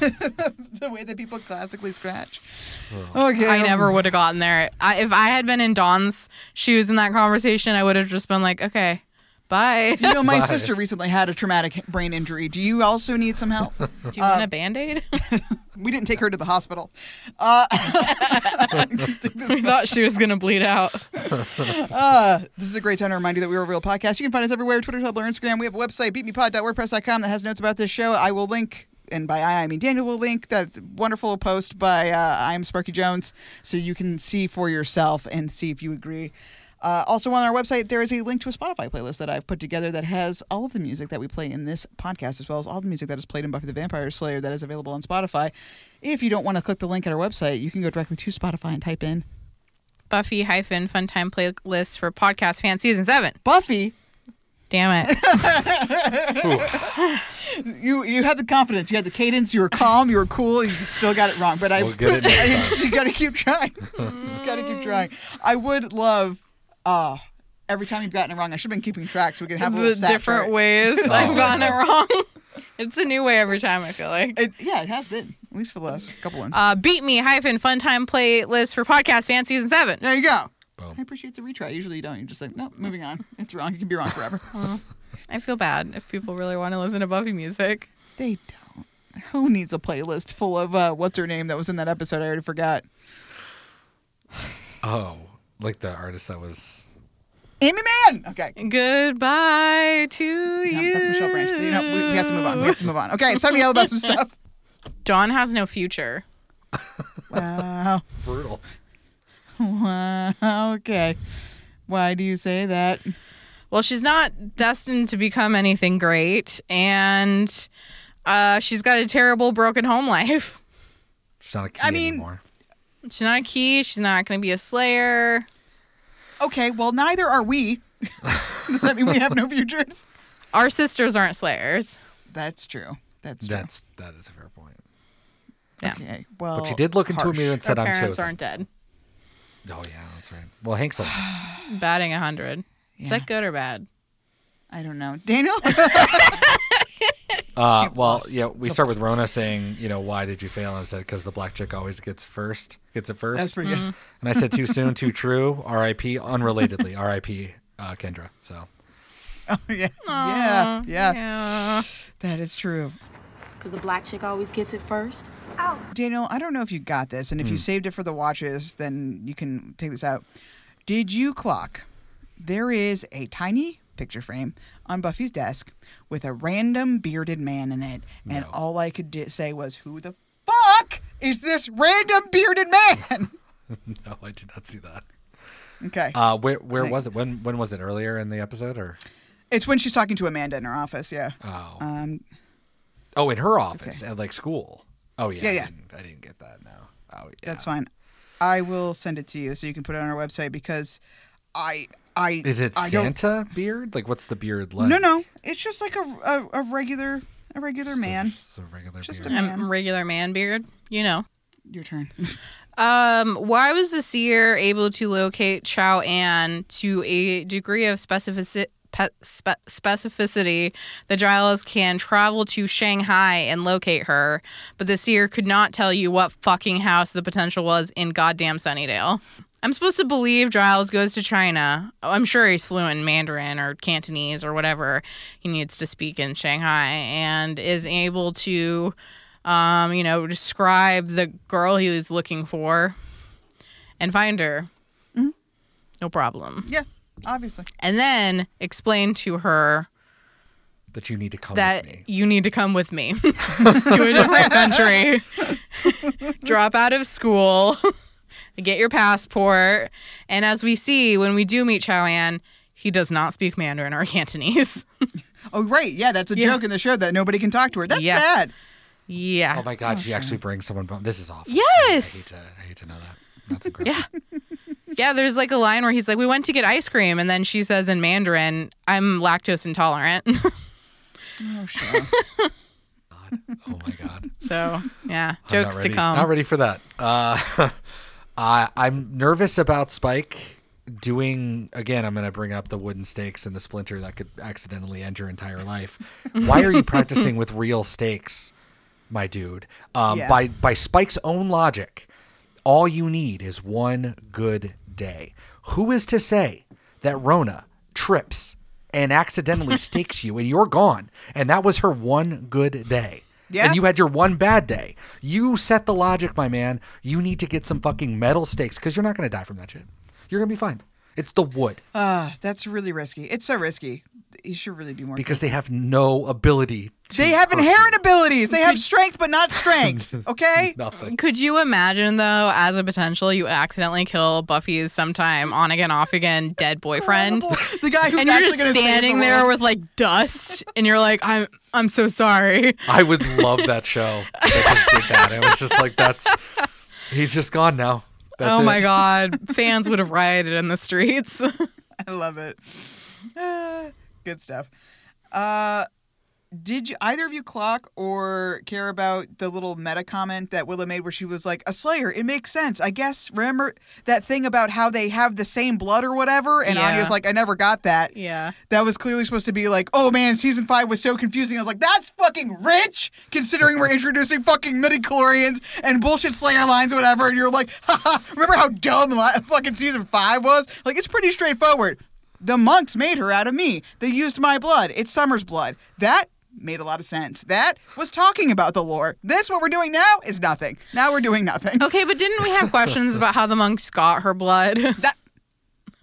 the way that people classically scratch. Okay, I um, never would have gotten there. I, if I had been in Dawn's shoes in that conversation, I would have just been like, okay, bye. You know, my Bye. sister recently had a traumatic brain injury. Do you also need some help? Do you want a band aid? we didn't take her to the hospital. Uh, I thought she was going to bleed out. Uh, this is a great time to remind you that we are a real podcast. You can find us everywhere Twitter, Tumblr, Instagram. We have a website, beepmepod.wordpress.com, that has notes about this show. I will link, and by I, I mean Daniel will link that wonderful post by uh, I'm Sparky Jones so you can see for yourself and see if you agree. Uh, also, on our website, there is a link to a Spotify playlist that I've put together that has all of the music that we play in this podcast, as well as all the music that is played in Buffy the Vampire Slayer that is available on Spotify. If you don't want to click the link at our website, you can go directly to Spotify and type in Buffy hyphen Fun Time playlist for podcast fan season seven. Buffy Damn it. you you had the confidence, you had the cadence, you were calm, you were cool, you still got it wrong. But I, We'll get it next I just, you got to keep trying. You just got to keep trying. I would love, uh, every time you've gotten it wrong. I should have been keeping track so we can have a little the different chart. ways Oh, I've gotten it wrong. It's a new way every time, I feel like. It, yeah, it has been at least for the last couple ones. Uh, Beep Me hyphen fun time playlist for podcast and season seven. there you go. Boom. I appreciate the retry. Usually you don't. You're just like, no, moving on. It's wrong. You can be wrong forever. I feel bad if people really want to listen to Buffy music. they don't. Who needs a playlist full of uh, what's her name that was in that episode? I already forgot. Oh, like the artist that was. Aimee Mann. Okay. Goodbye to Yeah, you. that's Michelle Branch. You know, we, we have to move on. We have to move on. Okay, it's time to yell about some stuff. Dawn has no future. Wow. Brutal. Wow. Okay. Why do you say that? Well, she's not destined to become anything great, and uh, she's got a terrible broken home life. She's not a key I mean- anymore. She's not a key. She's not going to be a slayer. Okay, well, neither are we. Does that mean we have no futures? Our sisters aren't slayers. That's true. That's true. That's that is a fair point. Yeah. Okay. Well, But she did look into a mirror and Our said, "I'm parents chosen." aren't dead. Oh yeah, that's right. Well, Hank's alive. Batting 100. Is that good or bad? I don't know. Daniel? Uh, well, plus. yeah, we start with Rona saying, you know, why did you fail? And I said, because the black chick always gets first, gets it first. That's pretty good. And I said, too soon, too true. R.I.P. Unrelatedly, R.I.P. Uh, Kendra. So Oh, yeah. Yeah. Yeah. Yeah. That is true. Because the black chick always gets it first. Daniel, I don't know if you got this, and if you saved it for the watches, then you can take this out. Did you clock? There is a tiny picture frame on Buffy's desk with a random bearded man in it, and all I could di- say was, "Who the fuck is this random bearded man?" no, I did not see that. okay, Uh, where where was it? When when was it? Earlier in the episode, or it's when she's talking to Amanda in her office. Yeah. oh Um, oh in her office at like school. Oh yeah, Yeah, I yeah. didn't, I didn't get that. No. Oh yeah. That's fine. I will send it to you so you can put it on our website because I I Is it I don't- Santa beard? Like what's the beard like? No, no, it's just like a a, a regular a regular man. It's a regular Just beard. a man. regular man beard, you know. Your turn. Um, why was the seer able to locate Chao-Ahn to a degree of specifici- pe- spe- specificity that Giles can travel to Shanghai and locate her, but the seer could not tell you what fucking house the potential was in goddamn Sunnydale? I'm supposed to believe Giles goes to China. I'm sure he's fluent in Mandarin or Cantonese or whatever he needs to speak in Shanghai and is able to um, you know, describe the girl he was looking for and find her. No problem. yeah, obviously. And then explain to her That you need to come that with me. you need to come with me to a different country, drop out of school, get your passport. And as we see when we do meet Chao-Ahn, he does not speak Mandarin or Cantonese. Oh right, yeah, that's a Yeah. joke in the show that nobody can talk to her. That's Yeah. sad. yeah. Oh my god, she actually brings someone. Bum- this is awful. Yes. I hate to. I hate to know that. That's incredible. Yeah. Yeah, there's like a line where he's like, We went to get ice cream. And then she says in Mandarin, I'm lactose intolerant. Oh, sure. Oh my god. so, yeah, jokes to come. Not ready for that. Uh, I I'm nervous about Spike doing again. I'm going to bring up the wooden stakes and the splinter that could accidentally end your entire life. Why are you practicing with real stakes, my dude? Um, Yeah. By by Spike's own logic, all you need is one good day. Who is to say that Rona trips and accidentally stakes you and you're gone? And that was her one good day. Yeah. And you had your one bad day. You set the logic, my man. You need to get some fucking metal stakes because you're not going to die from that shit. You're going to be fine. It's the wood Uh, that's really risky. It's so risky. You should really be more. because they have no ability to. they have inherent you. abilities. They have strength, but not strength. Okay. Nothing. Could you imagine, though, as a potential, you accidentally kill Buffy's sometime on again, off again dead boyfriend? The guy who's and you're actually just standing the there with like dust, and you're like, I'm, I'm so sorry. I would love that show that just did that. It was just like that's. He's just gone now. That's oh it. my god, fans would have rioted in the streets. I love it. Good stuff. Uh, did you either of you clock or care about the little meta comment that Willow made where she was like, "A Slayer, it makes sense, I guess." Remember that thing about how they have the same blood or whatever? And Yeah. Anya's like, "I never got that." yeah. That was clearly supposed to be like, "Oh man, season five was so confusing." I was like, "That's fucking rich, considering we're introducing fucking midichlorians and bullshit Slayer lines, or whatever." And you're like, "Haha, remember how dumb fucking season five was?" Like, it's pretty straightforward. The monks made her out of me. They used my blood. It's Summer's blood. That made a lot of sense. That was talking about the lore. This, what we're doing now, is nothing. Now we're doing nothing. Okay, but didn't we have questions about how the monks got her blood? That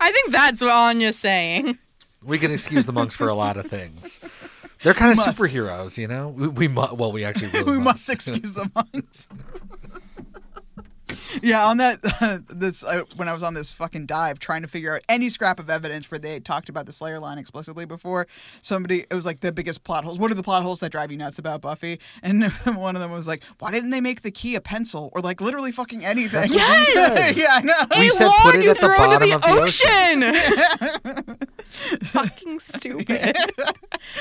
I think that's what Anya's saying. We can excuse the monks for a lot of things. They're kind of Must. superheroes, you know. We, we mu- well, we actually really we must. must excuse the monks. Yeah, on that, this uh, when I was on this fucking dive trying to figure out any scrap of evidence where they had talked about the Slayer line explicitly before, somebody it was like the biggest plot holes. What are the plot holes that drive you nuts about Buffy? And one of them was like, why didn't they make the key a pencil or like literally fucking anything? That's what we said. yeah, I know. We a said log put it you at the throw bottom into of the the ocean. Fucking stupid.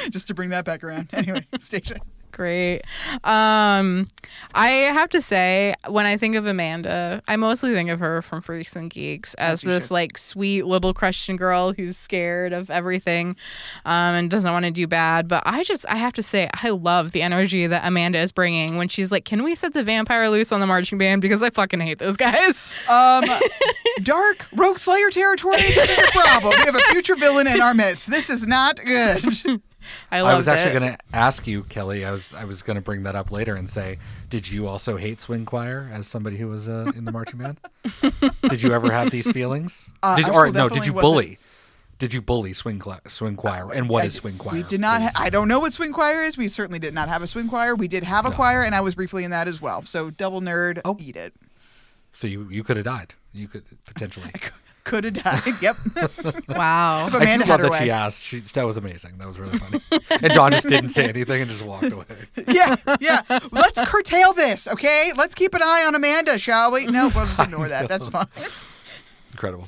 Just to bring that back around. Anyway, Stacia. Great. Um, I have to say, when I think of Amanda, I mostly think of her from Freaks and Geeks as you this should. like sweet little Christian girl who's scared of everything, um, and doesn't want to do bad. But I just, I have to say, I love the energy that Amanda is bringing when she's like, "Can we set the vampire loose on the marching band?" Because I fucking hate those guys. Um, dark Rogue Slayer territory. This is a problem. We have a future villain in our midst. This is not good. I I was actually going to ask you, Kelly. I was I was going to bring that up later and say, did you also hate swing choir as somebody who was uh, in the marching band? did you ever have these feelings? Uh, did, or no? Did you wasn't- bully? Did you bully swing cla- swing choir? And what I- is swing choir? We did not. Ha- I don't know what swing choir is. We certainly did not have a swing choir. We did have a choir, and I was briefly in that as well. So double nerd. Oh. Eat it. So you you could have died. You could potentially. Could have died. yep. Wow. I do love her that she asked. She, that was amazing. That was really funny. and John just didn't say anything and just walked away. yeah, yeah. Let's curtail this, okay? Let's keep an eye on Amanda, shall we? No, we'll just ignore that. That's fine. Incredible.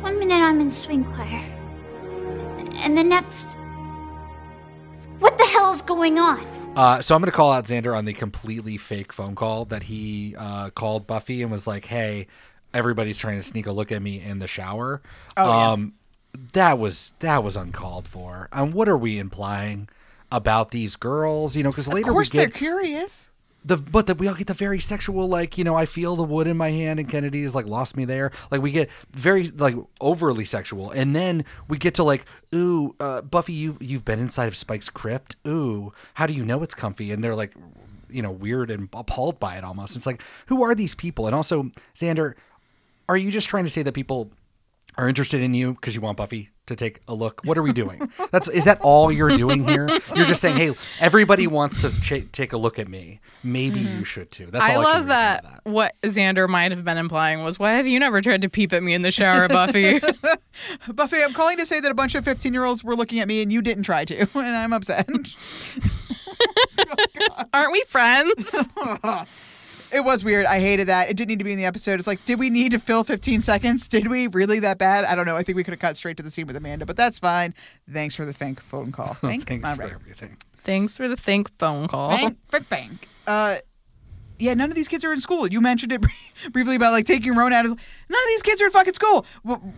One minute I'm in swing choir, and the next. What the hell is going on? Uh, so I'm going to call out Xander on the completely fake phone call that he uh, called Buffy and was like, "Hey, everybody's trying to sneak a look at me in the shower." Oh, yeah. um, that was that was uncalled for. Um, what are we implying about these girls? You know, because later of course, we they're get curious. the but the, we all get the very sexual like you know I feel the wood in my hand and Kennedy is like lost me there like we get very like overly sexual and then we get to like ooh uh, Buffy you you've been inside of Spike's crypt ooh how do you know it's comfy and they're like you know weird and appalled by it almost it's like who are these people and also Xander are you just trying to say that people are interested in you because you want Buffy to take a look. What are we doing? That's is that all you're doing here? You're just saying, hey, everybody wants to ch- take a look at me. Maybe mm-hmm. you should too. That's I all I love read that, What Xander might have been implying was, "Why have you never tried to peep at me in the shower, Buffy?" Buffy, I'm calling to say that a bunch of 15 year olds were looking at me and you didn't try to, and I'm upset. Aren't we friends? It was weird. I hated that. It didn't need to be in the episode. It's like, did we need to fill 15 seconds? Did we really that bad? I don't know. I think we could have cut straight to the scene with Amanda, but that's fine. Thanks for the thank phone call. Thank Thanks my for right. everything. Thanks for the thank phone call. Thank, thank, thank. Uh, yeah, none of these kids are in school. You mentioned it briefly about like taking Rona out of. None of these kids are in fucking school.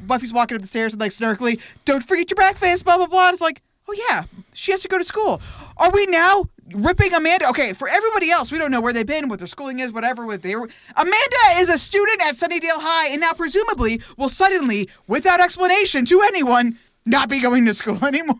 Buffy's walking up the stairs and like snarkily, "Don't forget your breakfast." Blah blah blah. And it's like, oh yeah, she has to go to school. Are we now ripping Amanda? Okay, for everybody else, we don't know where they've been, what their schooling is, whatever. With their Amanda is a student at Sunnydale High, and now presumably will suddenly, without explanation to anyone, not be going to school anymore.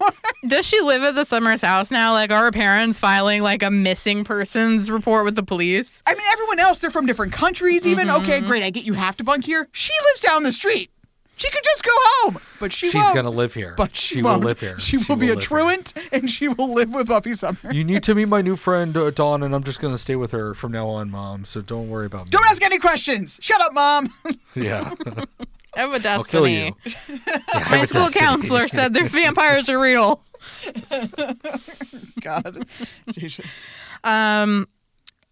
Does she live at the Summers house now? Like, are her parents filing like a missing persons report with the police? I mean, everyone else, they're from different countries, even. Okay, mm-hmm. great. I get you have to bunk here. She lives down the street. She could just go home, but she She's won't. gonna live here. But she, She will won't. live here. She will She be will a live here. truant, and she will live with Buffy Summer. You need to meet my new friend uh, Dawn, and I'm just gonna stay with her from now on, Mom. So don't worry about me. Don't ask any questions. Shut up, mom. Yeah, I have a destiny. I'll kill you. Yeah, I have My a school destiny. counselor said their vampires are real. God. Jesus. Um,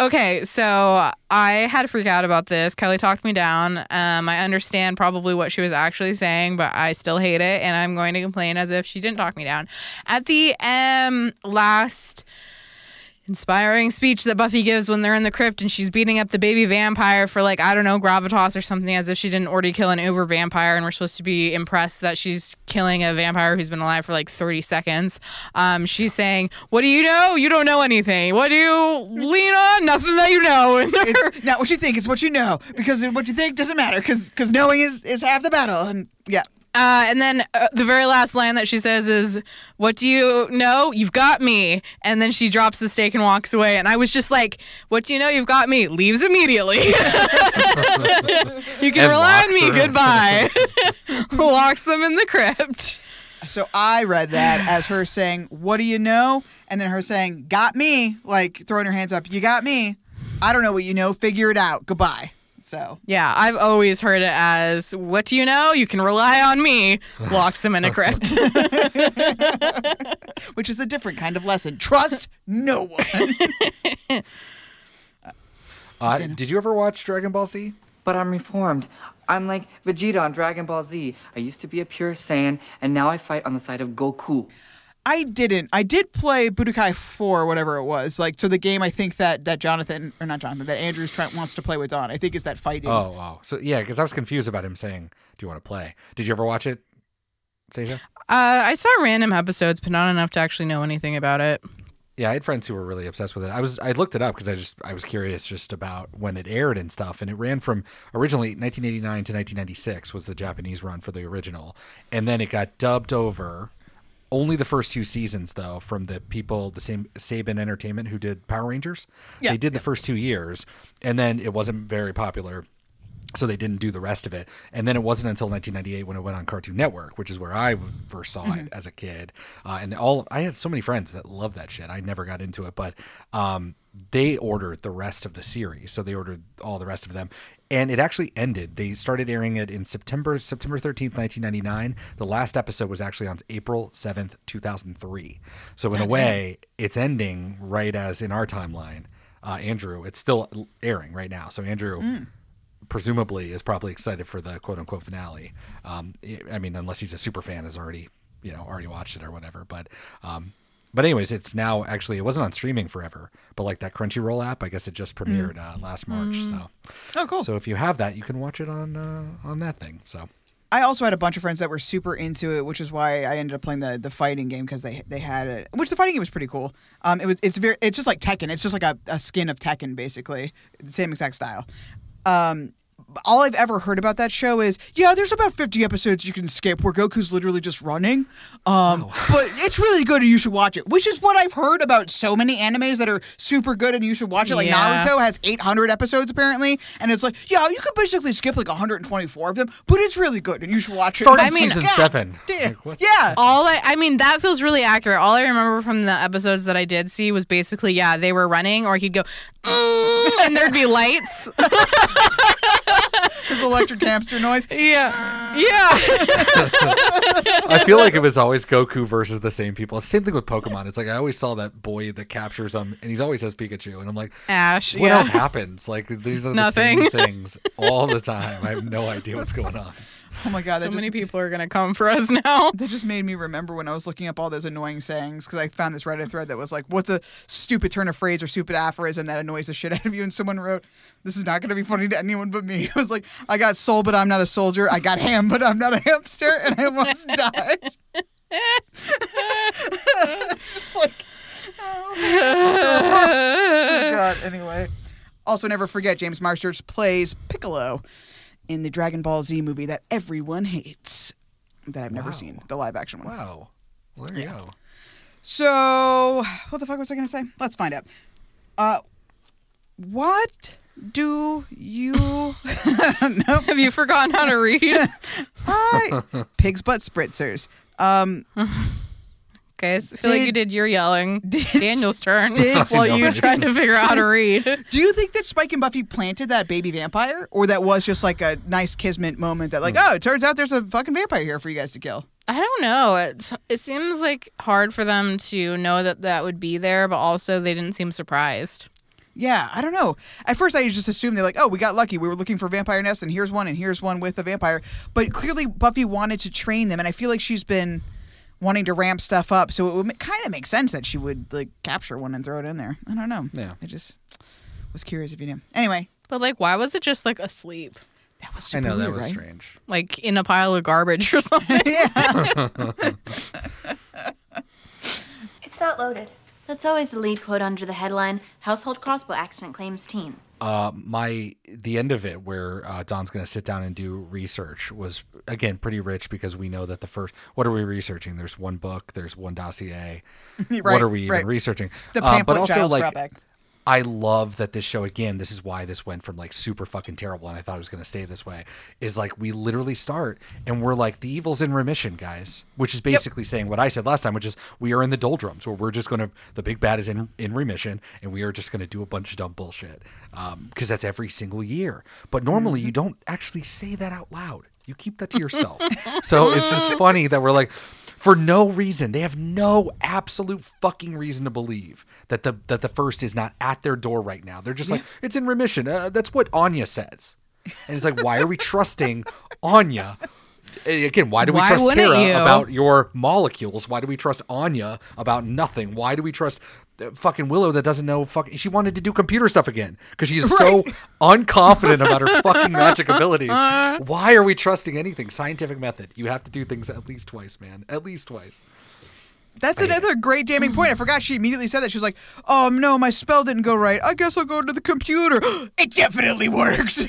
okay, so I had to freak out about this. Kelly talked me down. Um, I understand probably what she was actually saying, but I still hate it, and I'm going to complain as if she didn't talk me down. At the um last inspiring speech that Buffy gives when they're in the crypt and she's beating up the baby vampire for like I don't know gravitas or something as if she didn't already kill an uber vampire and we're supposed to be impressed that she's killing a vampire who's been alive for like 30 seconds. Um, she's saying, "What do you know? You don't know anything. What do you lean on? Nothing that you know." It's not what you think; it's what you know. Because what you think doesn't matter. Because because knowing is is half the battle. And yeah, Uh, and then uh, the very last line that she says is, "What do you know? You've got me." And then she drops the stake and walks away. And I was just like, "What do you know? You've got me." Leaves immediately. you can And rely on me. her. Goodbye. Locks them in the crypt. So I read that as her saying, "What do you know?" and then her saying, "Got me," like throwing her hands up. You got me. I don't know what you know. Figure it out. Goodbye. So Yeah, I've always heard it as, "What do you know? You can rely on me." Locks them in a crypt. which is a different kind of lesson. Trust no one. Uh, did you ever watch Dragon Ball Z? But I'm reformed. I'm like Vegeta on Dragon Ball Z. I used to be a pure Saiyan, and now I fight on the side of Goku. I didn't. I did play Budokai 4, whatever it was. Like, so the game I think that that Jonathan or not Jonathan, that Andrews trying wants to play with Dawn. I think is that fighting. Oh, wow. So yeah, because I was confused about him saying, "Do you want to play?" Did you ever watch it, Stacia? Uh, I saw random episodes, but not enough to actually know anything about it. Yeah, I had friends who were really obsessed with it. I was I looked it up because I just I was curious just about when it aired and stuff. And it ran from originally 1989 to 1996 was the Japanese run for the original, and then it got dubbed over. Only the first two seasons though, from the people the same Saban Entertainment who did Power Rangers. Yeah, they did the first two years, and then it wasn't very popular. so they didn't do the rest of it. And then it wasn't until 1998 when it went on Cartoon Network, which is where I first saw it as a kid. Uh, and all I had so many friends that loved that shit. I never got into it, but um, they ordered the rest of the series, so they ordered all the rest of them. And it actually ended. They started airing it in September September 13th, 1999. The last episode was actually on April 7th, 2003. So in a way, it's ending right as in our timeline. Uh, Andrew, it's still airing right now. So Andrew presumably is probably excited for the quote unquote finale. Um, I mean, unless he's a super fan, has already you know already watched it or whatever. But um, but anyways, it's now actually it wasn't on streaming forever, but like that Crunchyroll app, I guess it just premiered uh, last March. So Oh, cool. so if you have that, you can watch it on uh, on that thing. So I also had a bunch of friends that were super into it, which is why I ended up playing the, the fighting game because they they had it. Which the fighting game was pretty cool. Um, it was it's very it's just like Tekken. It's just like a, a skin of Tekken basically, the same exact style. Um, all I've ever heard about that show is yeah, there's about 50 episodes you can skip where Goku's literally just running. Um, but it's really good and you should watch it. Which is what I've heard about so many animes that are super good and you should watch it. Like Yeah. Naruto has 800 episodes apparently, and it's like yeah, you could basically skip like 124 of them, but it's really good and you should watch it. start I in mean- season Yeah. seven. Yeah. Like. Yeah. All I, I mean, that feels really accurate. All I remember from the episodes that I did see was basically, yeah, they were running, or he'd go, "Mm," and there'd be lights. His electric hamster noise. yeah, yeah. I feel like it was always Goku versus the same people. Same thing with Pokemon. It's like I always saw that boy that captures him, and he's always says Pikachu, and I'm like, Ash. what yeah. else happens? Like these are the Nothing. same things all the time. I have no idea what's going on. Oh my god, So just, many people are gonna come for us now. that just made me remember when I was looking up all those annoying sayings because I found this Reddit thread that was like, "What's a stupid turn of phrase or stupid aphorism that annoys the shit out of you?" And someone wrote, "This is not going to be funny to anyone but me." It was like, "I got soul, but I'm not a soldier. I got ham, but I'm not a hamster," and I almost died. just like, oh, oh my god. Anyway, also never forget James Marsters plays Piccolo in the Dragon Ball Z movie that everyone hates. That I've never Wow. seen, the live action one. Wow. Well, there you go. So, what the fuck was I going to say? Let's find out. Uh, what do you? nope. Have you forgotten how to read? I pig's butt spritzers. Um, Okay, so I feel like you Did- did your yelling. did- Daniel's turn. did- while you tried to figure out how to read. do you think that Spike and Buffy planted that baby vampire, or that was just like a nice kismet moment that, like, hmm. oh, it turns out there's a fucking vampire here for you guys to kill? I don't know. It, it seems like hard for them to know that that would be there, but also they didn't seem surprised. Yeah, I don't know. At first, I just assumed they're like, oh, we got lucky. We were looking for vampire nests, and here's one, and here's one with a vampire. But clearly, Buffy wanted to train them, and I feel like she's been wanting to ramp stuff up. So it would kind of make sense that she would like capture one and throw it in there. I don't know. Yeah. I just was curious if you knew. Anyway, But like, why was it just like asleep, that was strange. I super know that weird, was right? strange. like in a pile of garbage or something? It's not loaded. That's always the lead quote under the headline Household Crossbow Accident Claims Teen. Uh, my the end of it where uh, Dawn's going to sit down and do research was again pretty rich because we know that the first what are we researching? There's one book, there's one dossier. Right, what are we even right. researching? The Uh, pamphlet but also Giles like. I love that this show again. This is why this went from like super fucking terrible, and I thought it was going to stay this way. Is like we literally start and we're like the evil's in remission, guys, which is basically saying what I said last time, which is we are in the doldrums where we're just going to the big bad is in in remission, and we are just going to do a bunch of dumb bullshit um, because that's every single year. But normally mm-hmm. you don't actually say that out loud. You keep that to yourself. so it's just funny that we're like, for no reason, they have no absolute fucking reason to believe that the that the first is not at their door right now. They're just like, it's in remission. Uh, that's what Anya says. And it's like, why are we trusting Anya? Again, why do we Why trust Tara you? about your molecules? Why do we trust Anya about nothing? Why do we trust fucking Willow that doesn't know fucking? She wanted to do computer stuff again because she is so unconfident about her fucking magic abilities. Why are we trusting anything? Scientific method. You have to do things at least twice, man. At least twice. That's another great damning point. I forgot she immediately said that. She was like, "Oh no, my spell didn't go right. I guess I'll go to the computer. it definitely works."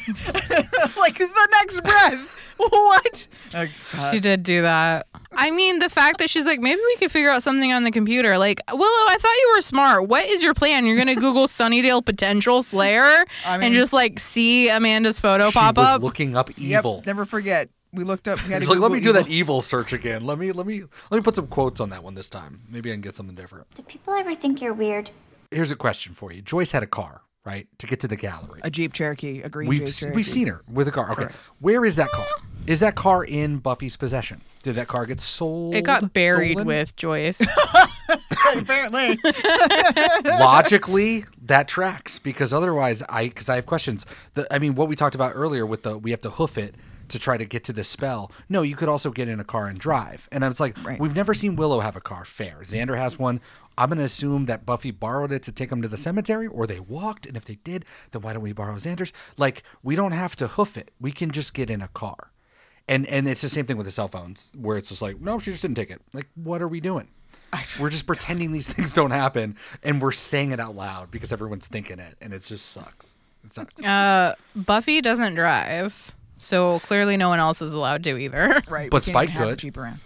like the next breath. What? Oh, she did do that. I mean, the fact that she's like, maybe we could figure out something on the computer. Like, Willow, I thought you were smart. What is your plan? You're gonna Google Sunnydale potential Slayer I mean- and just like see Amanda's photo She pop was up. looking up evil. Yep, never forget. We looked up. We had to like, let me do Google that evil search again. Let me let me let me put some quotes on that one this time. Maybe I can get something different. Do people ever think you're weird? Here's a question for you. Joyce had a car, right, to get to the gallery. A Jeep Cherokee, a green We've Jeep Cherokee. we've seen her with a car. Okay, where is that car? Is that car in Buffy's possession? Did that car get sold? It got buried stolen? with Joyce. Apparently. logically that tracks because otherwise i because i have questions the, i mean what we talked about earlier with the we have to hoof it to try to get to the spell no you could also get in a car and drive. And i was like we've never seen willow have a car. Fair. Xander has one. I'm going to assume that buffy borrowed it to take him to the cemetery or they walked and if they did then why don't we borrow xander's? Like we don't have to hoof it. We can just get in a car. And and it's the same thing with the cell phones where it's just like no she just didn't take it. Like what are we doing? We're just pretending these things don't happen and we're saying it out loud because everyone's thinking it and it just sucks. It sucks. Uh, Buffy doesn't drive, so clearly no one else is allowed to either. Right. But we can't even Spike have the could. Jeep around.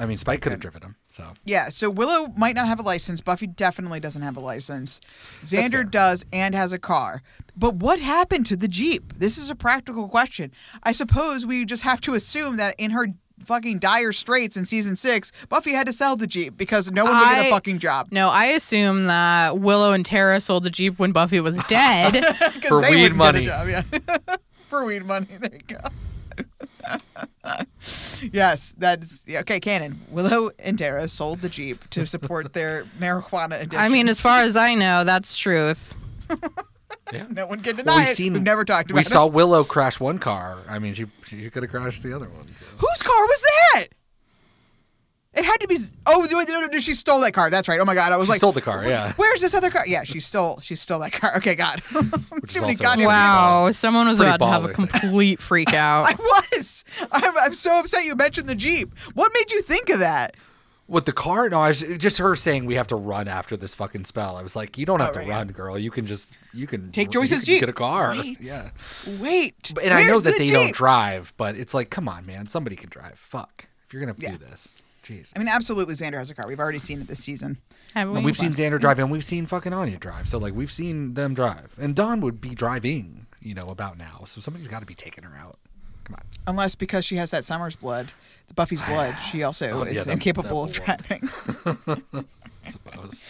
i mean spike could have driven him so Yeah, so Willow might not have a license. Buffy definitely doesn't have a license. fair. Xander does and has a car. But what happened to the Jeep? This is a practical question. I suppose we just have to assume that in her fucking dire straits in season six, Buffy had to sell the Jeep because no one would get I- a fucking job. No, I assume that Willow and Tara sold the Jeep when Buffy was dead. 'Cause For they weed wouldn't get a money. job, yeah. For weed money. There you go. yes, that's yeah, okay. Canon. Willow and Tara sold the Jeep to support their marijuana addiction. I mean, as far as I know, that's truth. Yeah. no one can Well, deny we've it. seen We've never talked about we it. We saw willow crash one car i mean she she could have crashed the other one so. Whose car was that? It had to be. Oh, no, no, no, she stole that car. That's right. Oh my god, I was She like, stole the car, yeah. Where's this other car? Yeah, she stole. She stole that car. Okay, God. Which Too is many also goddamn Wow, someone was Pretty about to have a complete freak out. I was. I'm, I'm so upset you mentioned the Jeep. What made you think of that? With the car? No, I was just her saying we have to run after this fucking spell. I was like, you don't have Oh, to right, run, girl. You can just you can Take you Joyce's can Jeep. Get a car. Wait. Yeah. Wait. And I know that the they don't drive, but it's like, come on, man, somebody can drive. Fuck. If you're gonna do this, jeez. I mean, absolutely, Xander has a car. We've already seen it this season. Have we've seen Xander drive, and we've seen fucking Anya drive. So like, we've seen them drive, and Dawn would be driving, you know, about now. So somebody's got to be taking her out. Come on. Unless because she has that Summer's blood, the Buffy's ah, blood, she also Oh, is yeah, that- incapable that of driving. I suppose.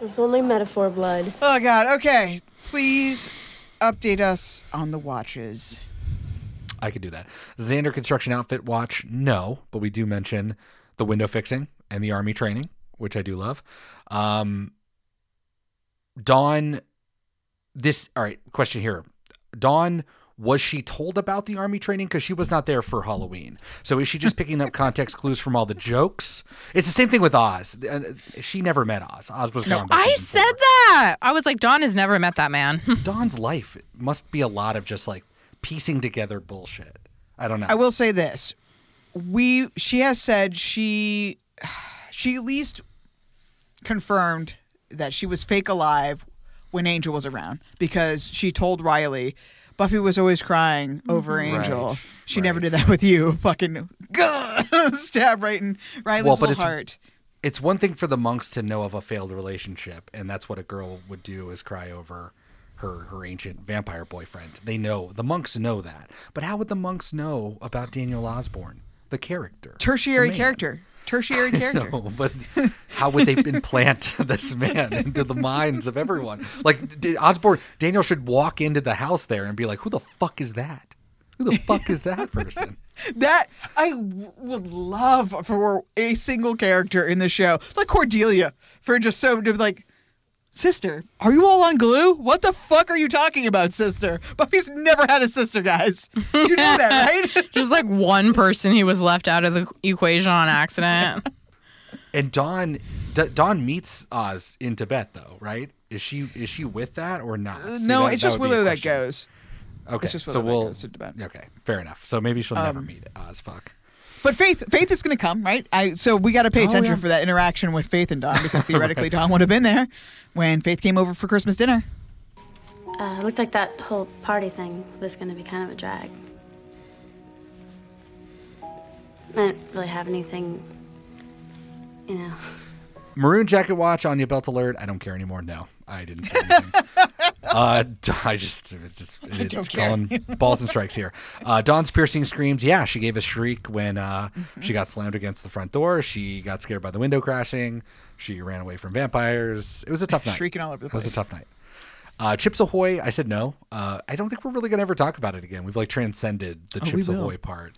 It's only metaphor blood. Oh God. Okay. Please update us on the watches. I could do that. Xander construction outfit watch, no, but we do mention the window fixing and the army training, which I do love. Um, Dawn, this all right. Question here, Dawn. Was she told about the army training? Because she was not there for Halloween. So is she just picking up context clues from all the jokes? It's the same thing with Oz. Uh, She never met Oz. Oz was gone. I season said that. I was like, Dawn has never met that man. Dawn's life must be a lot of just like piecing together bullshit. I don't know. I will say this: we she has said she she at least confirmed that she was fake alive when Angel was around because she told Riley Buffy was always crying over mm-hmm. Angel. Right, she never did that with you. Fucking stab right in Riley's Well, but little it's- heart. it's one thing for the monks to know of a failed relationship, and that's what a girl would do is cry over her her ancient vampire boyfriend. They know the monks know that, but how would the monks know about Daniel Osbourne, the character, Tertiary the character. Tertiary character. No, but how would they implant this man into the minds of everyone? Like Osbourne, Daniel should walk into the house there and be like, "Who the fuck is that? Who the fuck is that person?" That I w- would love for a single character in the show, like Cordelia, for just so to be like, sister, are you all on glue? What the fuck are you talking about, sister? Buffy's never had a sister, guys. You know that, right? Just like one person he was left out of the equation on accident. And Dawn, D- Dawn meets Oz in Tibet, though, right? Is she is she with that or not? See, no, that- it's that just would be a Willow that goes. Okay, It's just so Willow that we'll. goes to Tibet. Okay, fair enough. So maybe she'll never Um, meet Oz. Fuck. But Faith, Faith is going to come, right? I so we got to pay Oh, attention yeah. for that interaction with Faith and Dawn because theoretically Right. Dawn would have been there when Faith came over for Christmas dinner. Uh, it looked like that whole party thing was going to be kind of a drag. I didn't really have anything, you know. Maroon Jacket Watch on your belt alert. I don't care anymore. No, I didn't say anything. uh, I just, it's just I don't it's care. calling balls and strikes here. Uh, Dawn's piercing screams. Yeah, she gave a shriek when uh, Mm-hmm. she got slammed against the front door. She got scared by the window crashing. She ran away from vampires. It was a tough night. Shrieking all over the place. It was a tough night. Uh, Chips Ahoy, I said no. Uh, I don't think we're really going to ever talk about it again. We've like transcended the Oh, Chips. Ahoy part.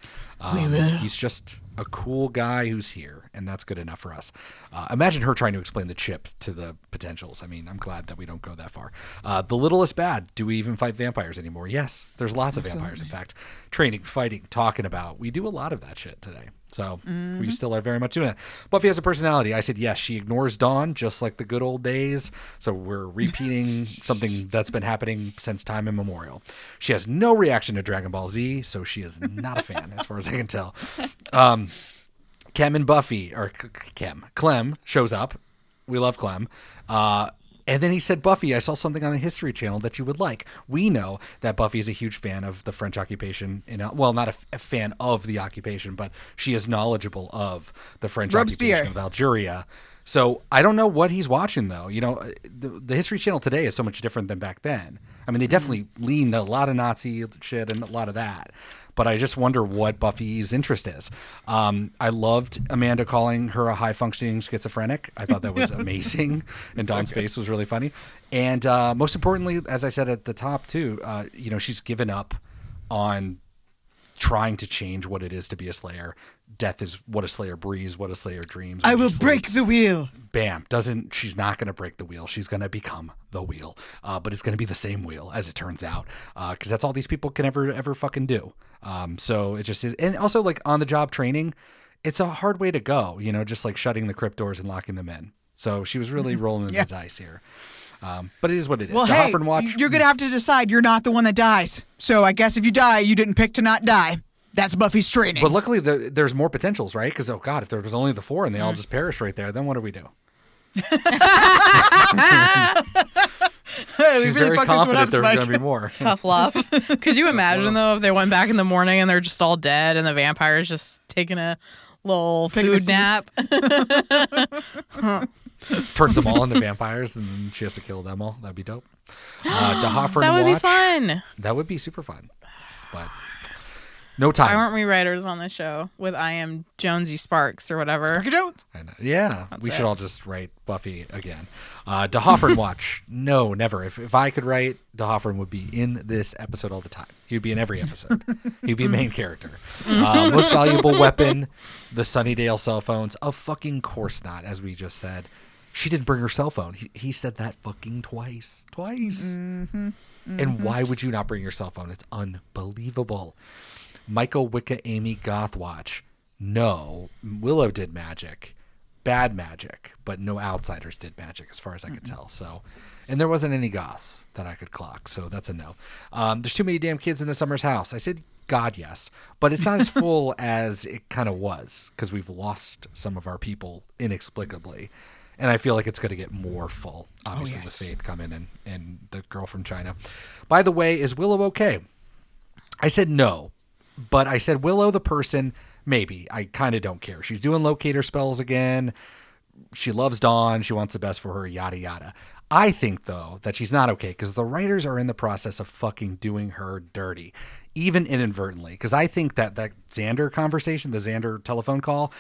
We Um, will. He's just a cool guy who's here, and that's good enough for us. Uh, imagine her trying to explain the chip to the potentials. I mean, I'm glad that we don't go that far. Uh, the littlest bad. Do we even fight vampires anymore? Yes, there's lots of vampires. In fact, training, fighting, talking about. We do a lot of that shit today. So we Mhm. still are very much doing it. Buffy has a personality. I said yes. She ignores Dawn just like the good old days. So we're repeating something that's been happening since time immemorial. She has no reaction to Dragon Ball Z, so she is not a fan, as far as I can tell. Um, Kem and Buffy, or Kem, Clem shows up. We love Clem. Uh, and then he said, Buffy, I saw something on the History Channel that you would like. We know that Buffy is a huge fan of the French occupation. In, well, not a fan of the occupation, but she is knowledgeable of the French Robespierre. occupation of Algeria. So I don't know what he's watching, though. You know, the, the History Channel today is so much different than back then. I mean, they definitely leaned a lot of Nazi shit and a lot of that but I just wonder what Buffy's interest is. Um, I loved Amanda calling her a high functioning schizophrenic. I thought that was amazing, and Dawn's face was really funny. And uh, most importantly, as I said at the top too, uh, you know, she's given up on trying to change what it is to be a Slayer. Death is what a Slayer breathes, what a Slayer dreams. I will break sleeps the wheel. bam doesn't she's not going to break the wheel she's going to become the wheel uh, but it's going to be the same wheel as it turns out because that's all these people can ever ever fucking do um, so it just is and also like on the job training it's a hard way to go you know just like shutting the crypt doors and locking them in so she was really rolling Yeah. the dice here um, but it is what it is Well, the hey, watch you're gonna have to decide. You're not the one that dies. So I guess if you die, you didn't pick to not die. That's Buffy's training. but luckily the, there's more potentials right because oh god if there was only the four and they Mm. all just perished right there then what do we do Hey, we she's really very fucked this one confident there's Spike. going to be more Tough love. Could you imagine though if they went back in the morning and they're just all dead and the vampire's just taking a little Taking food a nap? turns them all into vampires, and then she has to kill them all. That'd be dope. Uh, D'Hoffryn that would be fun. That would be super fun. But no Why time. aren't we writers on this show with I am Jonesy Sparks or whatever? I know. Yeah, That's we it. should all just write Buffy again. Uh, D'Hoffryn watch, no, never. If, if I could write, D'Hoffryn would be in this episode all the time. He'd be in every episode. He'd be a main character. Uh, most valuable weapon, the Sunnydale cell phones. Of fucking course not, as we just said. She didn't bring her cell phone. He, he said that fucking twice. Twice. Mm-hmm. And why would you not bring your cell phone? It's unbelievable. Michael Wicca Amy Gothwatch. No, Willow did magic, bad magic, but no outsiders did magic as far as I could tell. So, and there wasn't any goths that I could clock. So that's a no. Um, there's too many damn kids in the Summers house. I said God, yes, but it's not as full as it kind of was because we've lost some of our people inexplicably. And I feel like it's going to get more full, obviously, yes. with Faith coming and, and the girl from China. By the way, is Willow okay? I said no, but I said Willow the person, maybe. I kind of don't care. She's doing locator spells again. She loves Dawn. She wants the best for her, yada, yada. I think, though, that she's not okay because the writers are in the process of fucking doing her dirty, even inadvertently. Because I think that that Xander conversation, the Xander telephone call,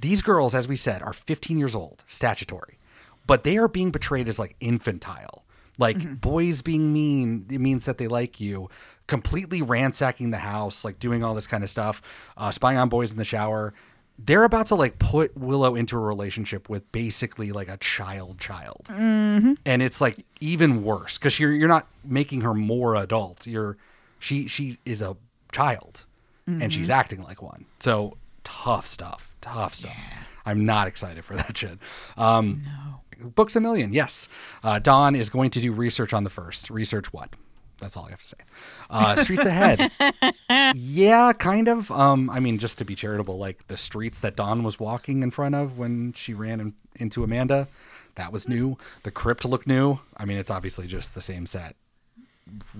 these girls, as we said, are 15 years old, statutory, but they are being portrayed as like infantile. Like mm-hmm. boys being mean, it means that they like you. Completely ransacking the house, like doing all this kind of stuff, uh, spying on boys in the shower. They're about to like put Willow into a relationship with basically like a child child. Mm-hmm. And it's like even worse because you're you're not making her more adult. You're she she is a child and she's Mhm. acting like one. So tough stuff. Tough stuff. I'm not excited for that shit. Um, Books a million, yes. Uh, Dawn is going to do research on the first. Research what? That's all I have to say. Uh, streets ahead. yeah, kind of. Um, I mean, just to be charitable, like the streets that Dawn was walking in front of when she ran in, into Amanda, that was new. The crypt looked new. I mean, it's obviously just the same set,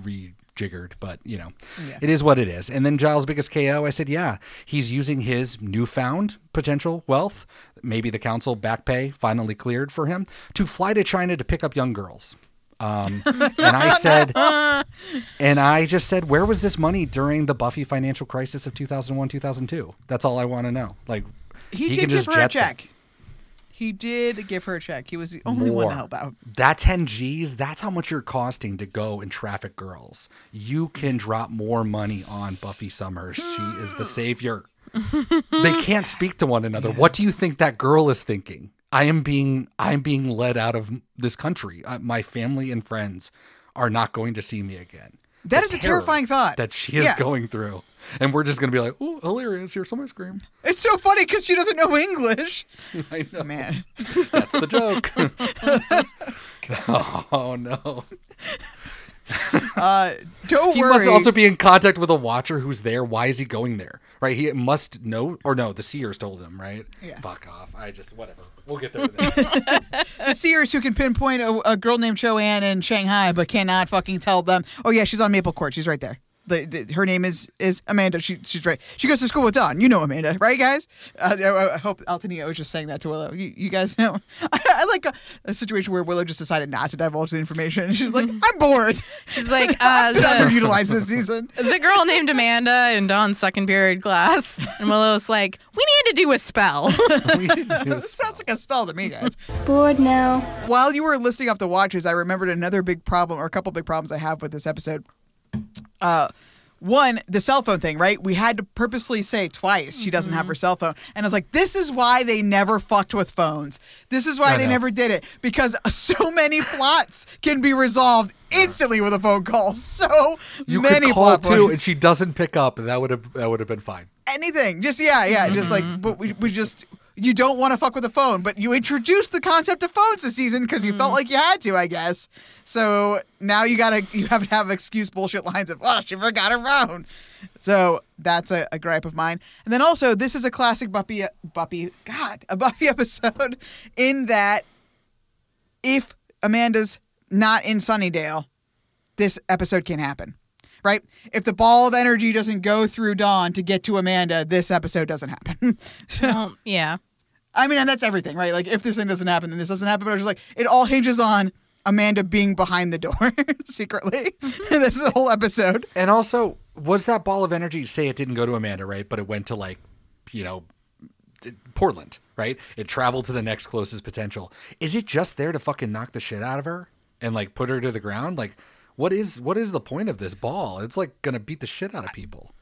rejiggered, but you know, Yeah. it is what it is. And then Giles' biggest KO, I said, yeah, he's using his newfound potential wealth, maybe the council back pay finally cleared for him, to fly to China to pick up young girls. Um, and I said, and I just said, where was this money during the Buffy financial crisis of 2001, 2002? That's all I want to know. Like, He, he did give her a check. He did give her a check. He was the only one to help out. That 10 G's, that's how much you're costing to go and traffic girls. You can drop more money on Buffy Summers. She is the savior. they can't speak to one another. What do you think that girl is thinking? I am being I'm being led out of this country. Uh, my family and friends are not going to see me again. That The is a terrifying thought. that she is Yeah. going through. And we're just going to be like, "Oh, hilarious. Here's some ice cream." It's so funny because she doesn't know English. I know. Man. That's the joke. oh no. Uh, don't he worry. He must also be in contact with a watcher who's there. Why is he going there? Right? He must know, or no? The seers told him, right? Yeah. Fuck off. I just whatever. We'll get there. The seers who can pinpoint a, a girl named Chao-Ahn in Shanghai, but cannot fucking tell them. Oh yeah, she's on Maple Court. She's right there. The, the, her name is is Amanda. She she's right. She goes to school with Dawn. You know Amanda, right, guys? Uh, I, I hope Althania was just saying that to Willow. You, you guys know. I, I like a, a situation where Willow just decided not to divulge the information. She's like, I'm bored. She's like, uh, I'm the- underutilized this season. the girl named Amanda in Dawn's second period class. And Willow's like, we need to do a spell. this sounds like a spell to me, guys. Bored now. While you were listing off the watches, I remembered another big problem, or a couple big problems I have with this episode. Uh, one, the cell phone thing, right? We had to purposely say twice she doesn't have her cell phone. And I was like, this is why they never fucked with phones. This is why I they know. never did it. Because so many plots can be resolved instantly with a phone call. So You many could call plot too, and she doesn't pick up, and that would have that would have been fine. anything. Just yeah, yeah. Just like, but we, we just you don't want to fuck with the phone, but you introduced the concept of phones this season because you felt mm-hmm. like you had to, I guess. So now you gotta you have to have excuse bullshit lines of oh she forgot her phone. So that's a, a gripe of mine. And then also this is a classic Buffy Buffy God a Buffy episode in that if Amanda's not in Sunnydale, this episode can happen. Right? If the ball of energy doesn't go through Dawn to get to Amanda, this episode doesn't happen. so, Well, yeah. I mean, and that's everything, right? Like, if this thing doesn't happen, then this doesn't happen. But I was just like, it all hinges on Amanda being behind the door secretly. this is the whole episode. And also, was that ball of energy? Say it didn't go to Amanda, right? But it went to like, you know, Portland, right? It traveled to the next closest potential. Is it just there to fucking knock the shit out of her and like put her to the ground? Like, what is what is the point of this ball? It's like gonna beat the shit out of people.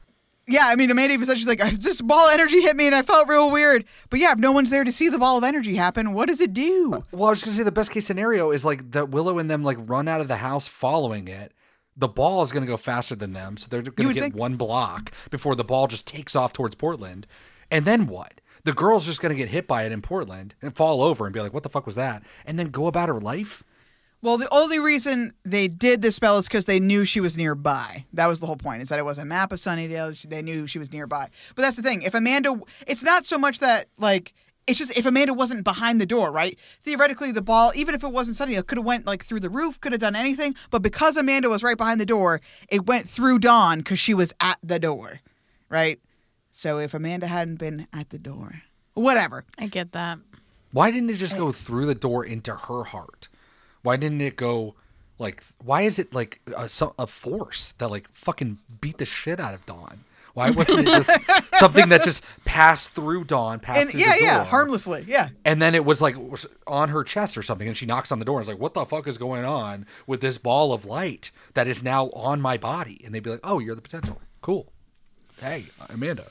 Yeah, I mean, Amanda even said she's like, this ball of energy hit me and I felt real weird. But yeah, if no one's there to see the ball of energy happen, what does it do? Well, I was gonna say the best case scenario is like that Willow and them like run out of the house following it. The ball is gonna go faster than them, so they're gonna get think. one block before the ball just takes off towards Portland. And then what? The girl's just gonna get hit by it in Portland and fall over and be like, "What the fuck was that?" And then go about her life. Well, the only reason they did this spell is because they knew she was nearby. That was the whole point. Is that it was a map of Sunnydale. They knew she was nearby. But that's the thing. If Amanda, it's not so much that like it's just if Amanda wasn't behind the door, right? Theoretically, the ball, even if it wasn't Sunnydale, could have went like through the roof, could have done anything. But because Amanda was right behind the door, it went through Dawn because she was at the door, right? So if Amanda hadn't been at the door, whatever. I get that. Why didn't it just go through the door into her heart? Why didn't it go like? Why is it like a, a force that like fucking beat the shit out of Dawn? Why wasn't it just something that just passed through Dawn, passed And through yeah, the door, yeah, harmlessly, yeah. and then it was like was on her chest or something, and she knocks on the door and is like, "What the fuck is going on with this ball of light that is now on my body?" And they'd be like, "Oh, you're the potential. Cool. Hey, Amanda,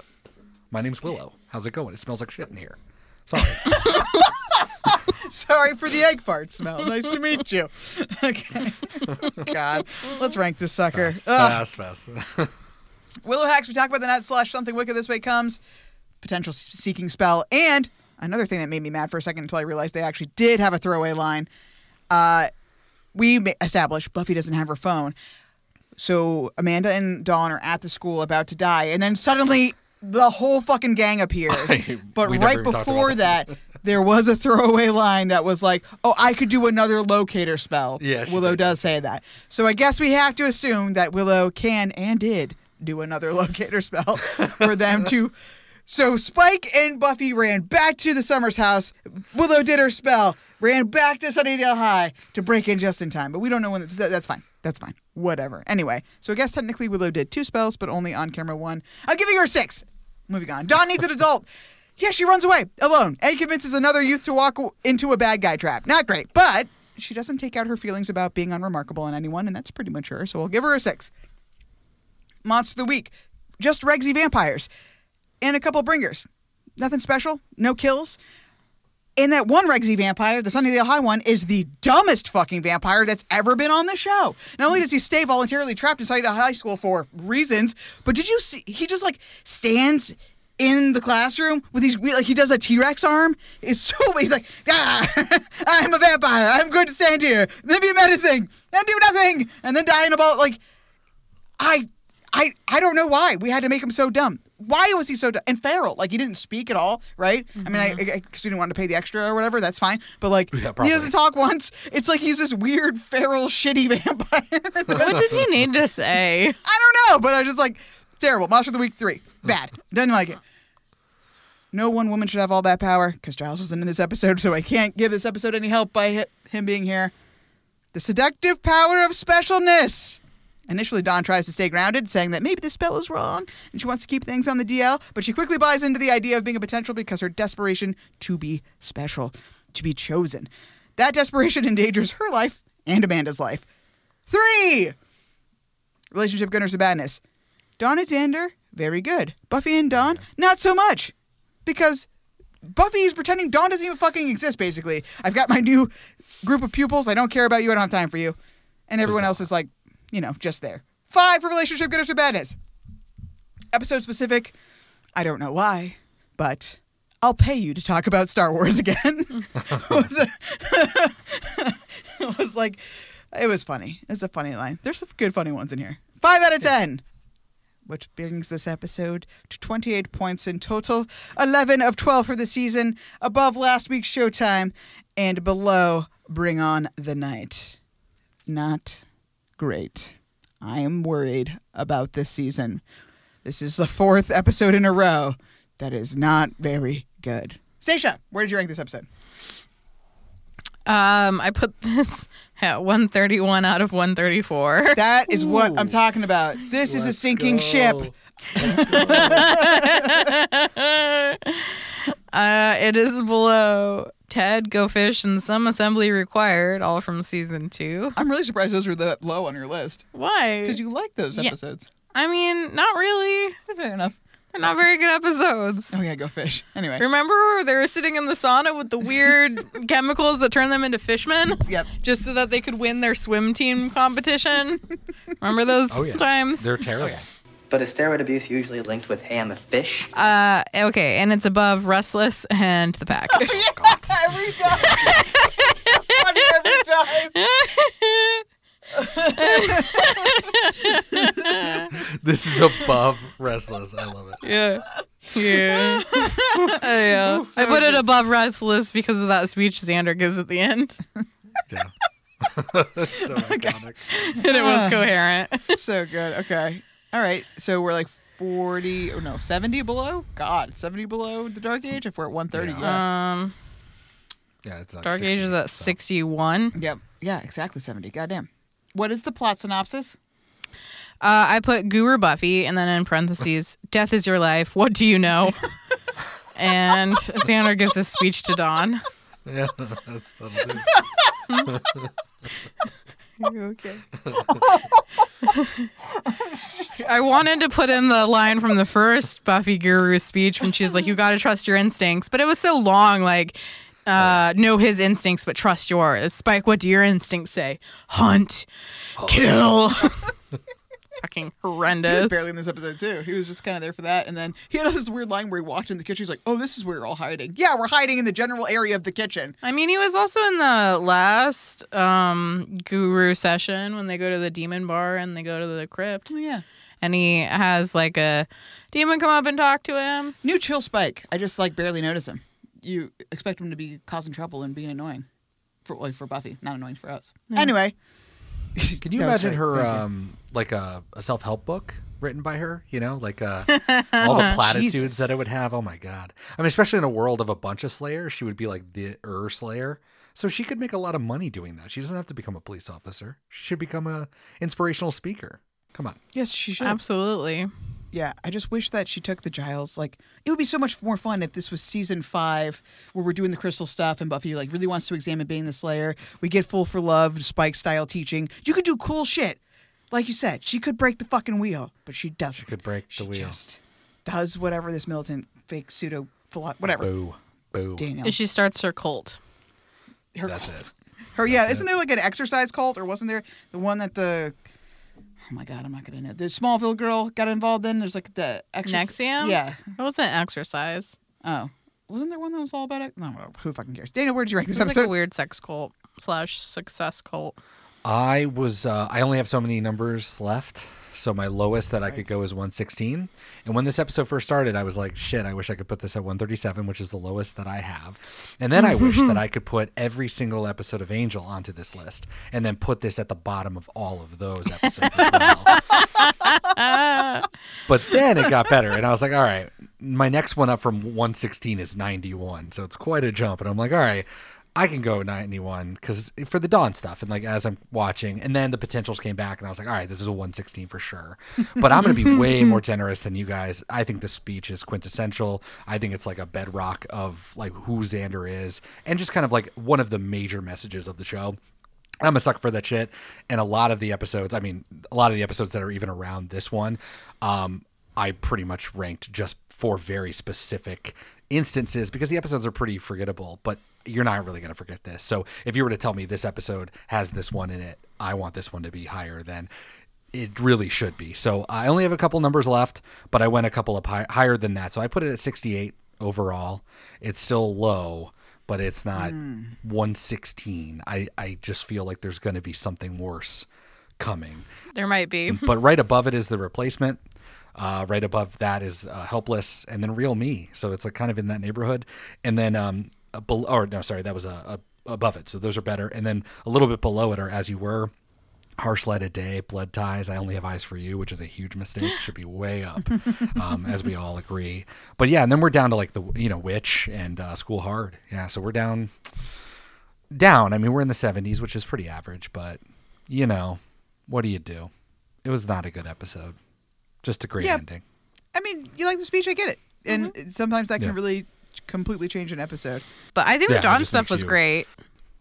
my name's Willow. How's it going? It smells like shit in here. Sorry." Sorry for the egg fart smell. Nice to meet you. Okay. God, let's rank this sucker. Ugh. Fast, fast. Willow hacks. We talk about the net slash something wicked this way comes. Potential seeking spell and another thing that made me mad for a second until I realized they actually did have a throwaway line. Uh, we ma- established Buffy doesn't have her phone, so Amanda and Dawn are at the school about to die, and then suddenly the whole fucking gang appears. but right before about that, there was a throwaway line that was like, "Oh, I could do another locator spell." She Willow does say that. So I guess we have to assume that Willow can and did do another locator spell for them to. So Spike and Buffy ran back to the Summers house. Willow did her spell, ran back to Sunnydale High to break in just in time. But we don't know when. That, that's fine. That's fine. Whatever. Anyway, so I guess technically Willow did two spells, but only on camera one. I'm giving her six. Moving on. Dawn needs an adult. Yeah, she runs away alone and convinces another youth to walk into a bad guy trap. Not great, but she doesn't take out her feelings about being unremarkable on anyone, and that's pretty mature, so we'll give her a six. Monster of the Week. Just Regsy vampires. And a couple bringers. Nothing special. No kills. And that one Regsy vampire, the Sunnydale High one, is the dumbest fucking vampire that's ever been on the show. Not only does he stay voluntarily trapped in Sunnydale High School for reasons, but did you see? He just like stands in the classroom with these like he does a T-Rex arm. It's so he's like, ah, I'm a vampire. I'm going to stand here, then be menacing, then do nothing, and then die in a ball. Like, I, I, I don't know why we had to make him so dumb. Why was he so dumb? And feral, like he didn't speak at all, right? I mean, I mm-hmm. because we didn't want to pay the extra or whatever. That's fine, but like Yeah, he doesn't talk once. It's like he's this weird feral shitty vampire. What did he need to say? I don't know, but I just like terrible. Monster of the Week three, bad. Didn't like it. No one woman should have all that power because Giles wasn't in this episode, so I can't give this episode any help by hi- him being here. The seductive power of specialness. Initially, Dawn tries to stay grounded, saying that maybe the spell is wrong and she wants to keep things on the DL, but she quickly buys into the idea of being a potential because her desperation to be special, to be chosen. That desperation endangers her life and Amanda's life. Three! Relationship goodness or badness. Dawn and Xander, very good. Buffy and Dawn, not so much. Because Buffy is pretending Dawn doesn't even fucking exist, basically. I've got my new group of pupils. I don't care about you. I don't have time for you. And everyone else is like, you know, just there. Five for relationship goodness or badness. Episode specific. I don't know why, but I'll pay you to talk about Star Wars again. it, was it was like, it was funny. It's a funny line. There's some good funny ones in here. Five out of ten which brings this episode to 28 points in total, 11 of 12 for the season, above last week's showtime, and below Bring On the Night. Not great. I am worried about this season. This is the fourth episode in a row that is not very good. Stacia, where did you rank this episode? Um, I put this at 131 out of 134. That is what I'm talking about. This is a sinking ship. uh, it is below Ted, Go Fish, and Some Assembly Required, all from season two. I'm really surprised those are that low on your list. Why? Because you like those Yeah. episodes. I mean, not really. Fair enough. They're not very good episodes. Oh yeah, go fish. Anyway. Remember they were sitting in the sauna with the weird chemicals that turn them into fishmen? Yep. Just so that they could win their swim team competition. Remember those Oh, yeah. times? They're terrible. But is steroid abuse usually linked with, hey, I'm a fish? Uh, okay, and it's above Restless and the Pack. Oh yeah, every time. it's so funny every time. This is above Restless. I love it. yeah. Yeah. Yeah. I put it above Restless because of that speech Xander gives at the end. Yeah. so iconic. and it was coherent. so good. Okay. All right. So we're like 40 or no, 70 below? God, 70 below the Dark Age if we're at 130. Yeah. Um, Yeah, it's like Dark 60, Age is at 61. Yep. Yeah, exactly 70. Goddamn. What is the plot synopsis? Uh, I put Guru Buffy and then in parentheses, Death is your life. What do you know? and Xander gives a speech to Dawn. Yeah, that's that'll do. okay. I wanted to put in the line from the first Buffy Guru speech when she's like, "You got to trust your instincts," but it was so long. Like, uh, know his instincts, but trust yours. Spike, what do your instincts say? Hunt, kill. Fucking horrendous. He horrendous. was barely in this episode too. He was just kind of there for that, and then he had this weird line where he walked in the kitchen. He's like, "Oh, this is where you're all hiding." Yeah, we're hiding in the general area of the kitchen. I mean, he was also in the last um, Guru session when they go to the demon bar and they go to the crypt. Oh yeah. And he has like a demon come up and talk to him. New chill Spike. I just like barely notice him. you expect him to be causing trouble and being annoying for like for Buffy, not annoying for us. Yeah. Anyway, Can you That imagine her um like a, a self help book written by her? You know, like uh, all the platitudes Jesus. that it would have. Oh my god! I mean, especially in a world of a bunch of Slayers, she would be like the Ur Slayer. So she could make a lot of money doing that. She doesn't have to become a police officer. She should become a inspirational speaker. Come on. Yes, she should. Absolutely. Yeah, I just wish that she took the Giles. Like, it would be so much more fun if this was season five, where we're doing the crystal stuff, and Buffy like really wants to examine being the Slayer. We get Fool for Love, Spike style teaching. You could do cool shit, like you said. She could break the fucking wheel, but she doesn't. She could break the wheel. Just does whatever this militant fake pseudo philo- whatever. Boo, boo. Danielle. She starts her cult. Her That's cult. it. Her yeah, isn't there like an exercise cult, or wasn't there the one that the Oh my god, I'm not gonna know. The Smallville girl got involved in. There's like the exercise. NXIVM? Yeah. It wasn't exercise. Oh, wasn't there one that was all about it? No, who fucking cares? Dana, where'd you rank It this was like a weird sex cult slash success cult. I was uh, I only have so many numbers left. So my lowest that I could go is 116. And when this episode first started, I was like, shit, I wish I could put this at 137, which is the lowest that I have. And then I wish that I could put every single episode of Angel onto this list and then put this at the bottom of all of those episodes as well. but then it got better and I was like, all right, my next one up from 116 is 91. So it's quite a jump. And I'm like, all right, I can go 91 because for the Dawn stuff and like as I'm watching, and then the potentials came back, and I was like, all right, this is a 116 for sure. But I'm going to be way more generous than you guys. I think the speech is quintessential. I think it's like a bedrock of like who Xander is, and just kind of like one of the major messages of the show. I'm a sucker for that shit. And a lot of the episodes, I mean, a lot of the episodes that are even around this one, um, I pretty much ranked just for very specific instances because the episodes are pretty forgettable, but you're not really going to forget this. So if you were to tell me this episode has this one in it, I want this one to be higher than it really should be. So I only have a couple numbers left, but I went a couple up high, higher than that. So I put it at 68 overall. It's still low, but it's not hmm. 116. I, I just feel like there's going to be something worse coming. There might be. but right above it is the replacement. Uh, right above that is uh, helpless, and then real me. So it's like kind of in that neighborhood. And then um, a bel- or no, sorry, that was a, a above it. So those are better. And then a little bit below it are as you were. Harsh light of day, blood ties. I only have eyes for you, which is a huge mistake. Should be way up, um, as we all agree. But yeah, and then we're down to like the you know witch and uh, school hard. Yeah, so we're down, down. I mean, we're in the seventies, which is pretty average. But you know, what do you do? It was not a good episode. Just a great Yeah. ending. I mean, you like the speech, I get it, and sometimes that can Yeah. really completely change an episode. But I think Yeah, the Dawn stuff was you- great.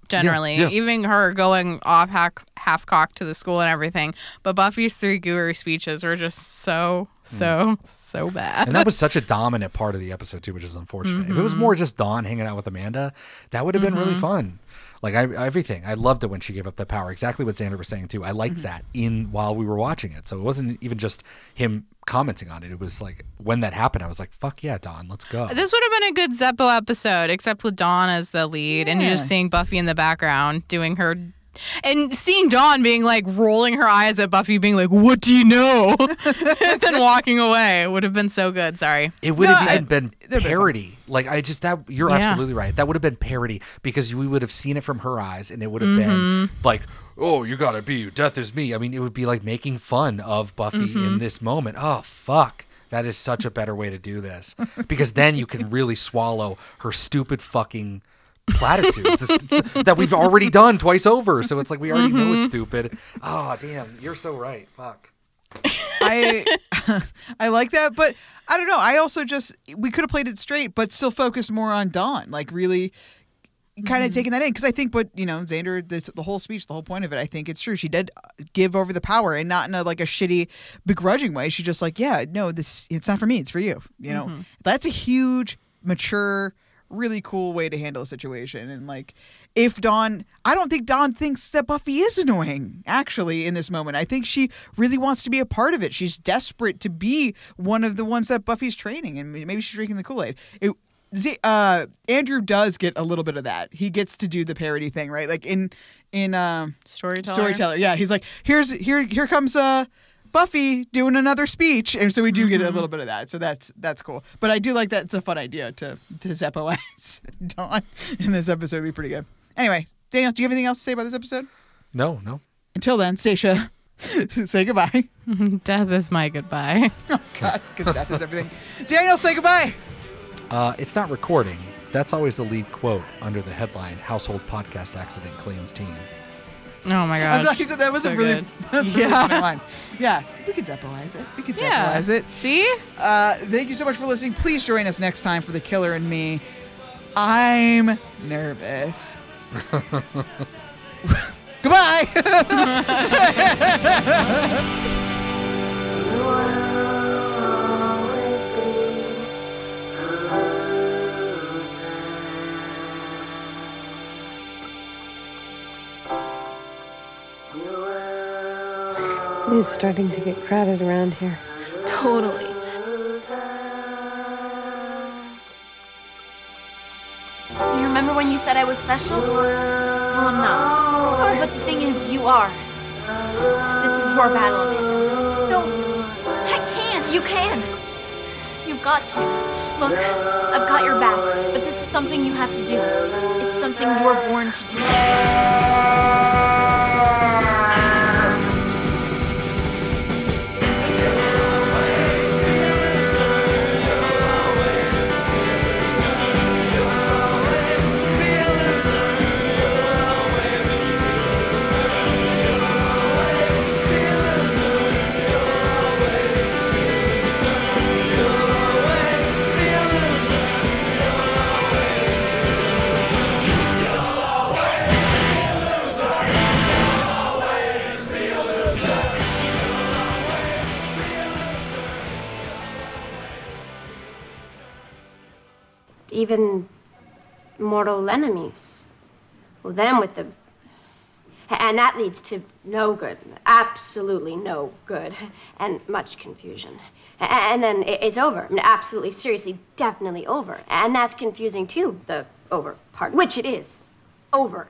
Generally, yeah. even her going off half half cocked to the school and everything. But Buffy's three gooey speeches were just so so so bad. And that was such a dominant part of the episode too, which is unfortunate. If it was Mhm. more just Dawn hanging out with Amanda, that would have been really Mhm. fun. Like I, everything, I loved it when she gave up the power. Exactly what Xander was saying too. I liked mm-hmm. that in while we were watching it. So it wasn't even just him commenting on it. It was like when that happened, I was like, "Fuck yeah, Dawn, let's go." This would have been a good Zeppo episode, except with Dawn as the lead, and you're just seeing Buffy in the background doing her, and seeing Dawn being like rolling her eyes at Buffy, being like, "What do you know?" and then walking away would have been so good. Sorry, It would No, have I- even been parody. Like I just that you're Yeah. absolutely right. That would have been parody because we would have seen it from her eyes, and it would have been Mhm. like, "Oh, you gotta be death is me." I mean, it would be like making fun of Buffy in Mhm. this moment. Oh fuck. That is such a better way to do this because then you can really swallow her stupid fucking platitudes that we've already done twice over. So it's like we already know it's Mhm. stupid. Oh damn, you're so right. Fuck. I I like that, but I don't know. I also just we could have played it straight, but still focused more on Dawn, like really kind of taking that in because I think what you know Xander this the whole speech, the whole point of it, I think it's true. She did give over the power and not in a like a shitty begrudging way. She just like yeah, no, this it's not for me, it's for you. You know, Mhm. that's a huge, mature, really cool way to handle a situation. And like, if Dawn, I don't think Dawn thinks that Buffy is annoying, actually, in this moment. I think she really wants to be a part of it. She's desperate to be one of the ones that Buffy's training, and maybe she's drinking the Kool Aid. Uh, Andrew does get a little bit of that. He gets to do the parody thing, right? Like in in um, Storyteller? Storyteller, yeah. He's like, here's here here comes uh Buffy doing another speech, and so we do get a little bit of that. So that's that's cool. But I do like that. It's a fun idea to to Zeppo Dawn in this episode. Would be pretty good. Anyway, Daniel, do you have anything else to say about this episode? No, no. Until then, Stacia, say goodbye. death is my goodbye. Oh God, because death is everything. Daniel, say goodbye. Uh, it's not recording. That's always the lead quote under the headline "Household Podcast Accident Claims Teen." Oh my gosh. I'm glad you said that was so a really good. that's a really Yeah. funny line. Yeah, we could Zeppoize it. We could Yeah. Zeppoize it. See? Uh, thank you so much for listening. Please join us next time for The Killer and Me. I'm nervous. Goodbye. It is starting to get crowded around here. Totally. You remember when you said I was special? Well, I'm not. But the thing is, you are. This is your battle, Amanda. No, I can't. You can. You've got to. Look, I've got your back, but this is something you have to do. It's something you were born to do. Even mortal enemies. Well, them with the. And that leads to no good. Absolutely no good. And much confusion. And then it's over. Absolutely, seriously, definitely over. And that's confusing too, the over part, which it is. Over.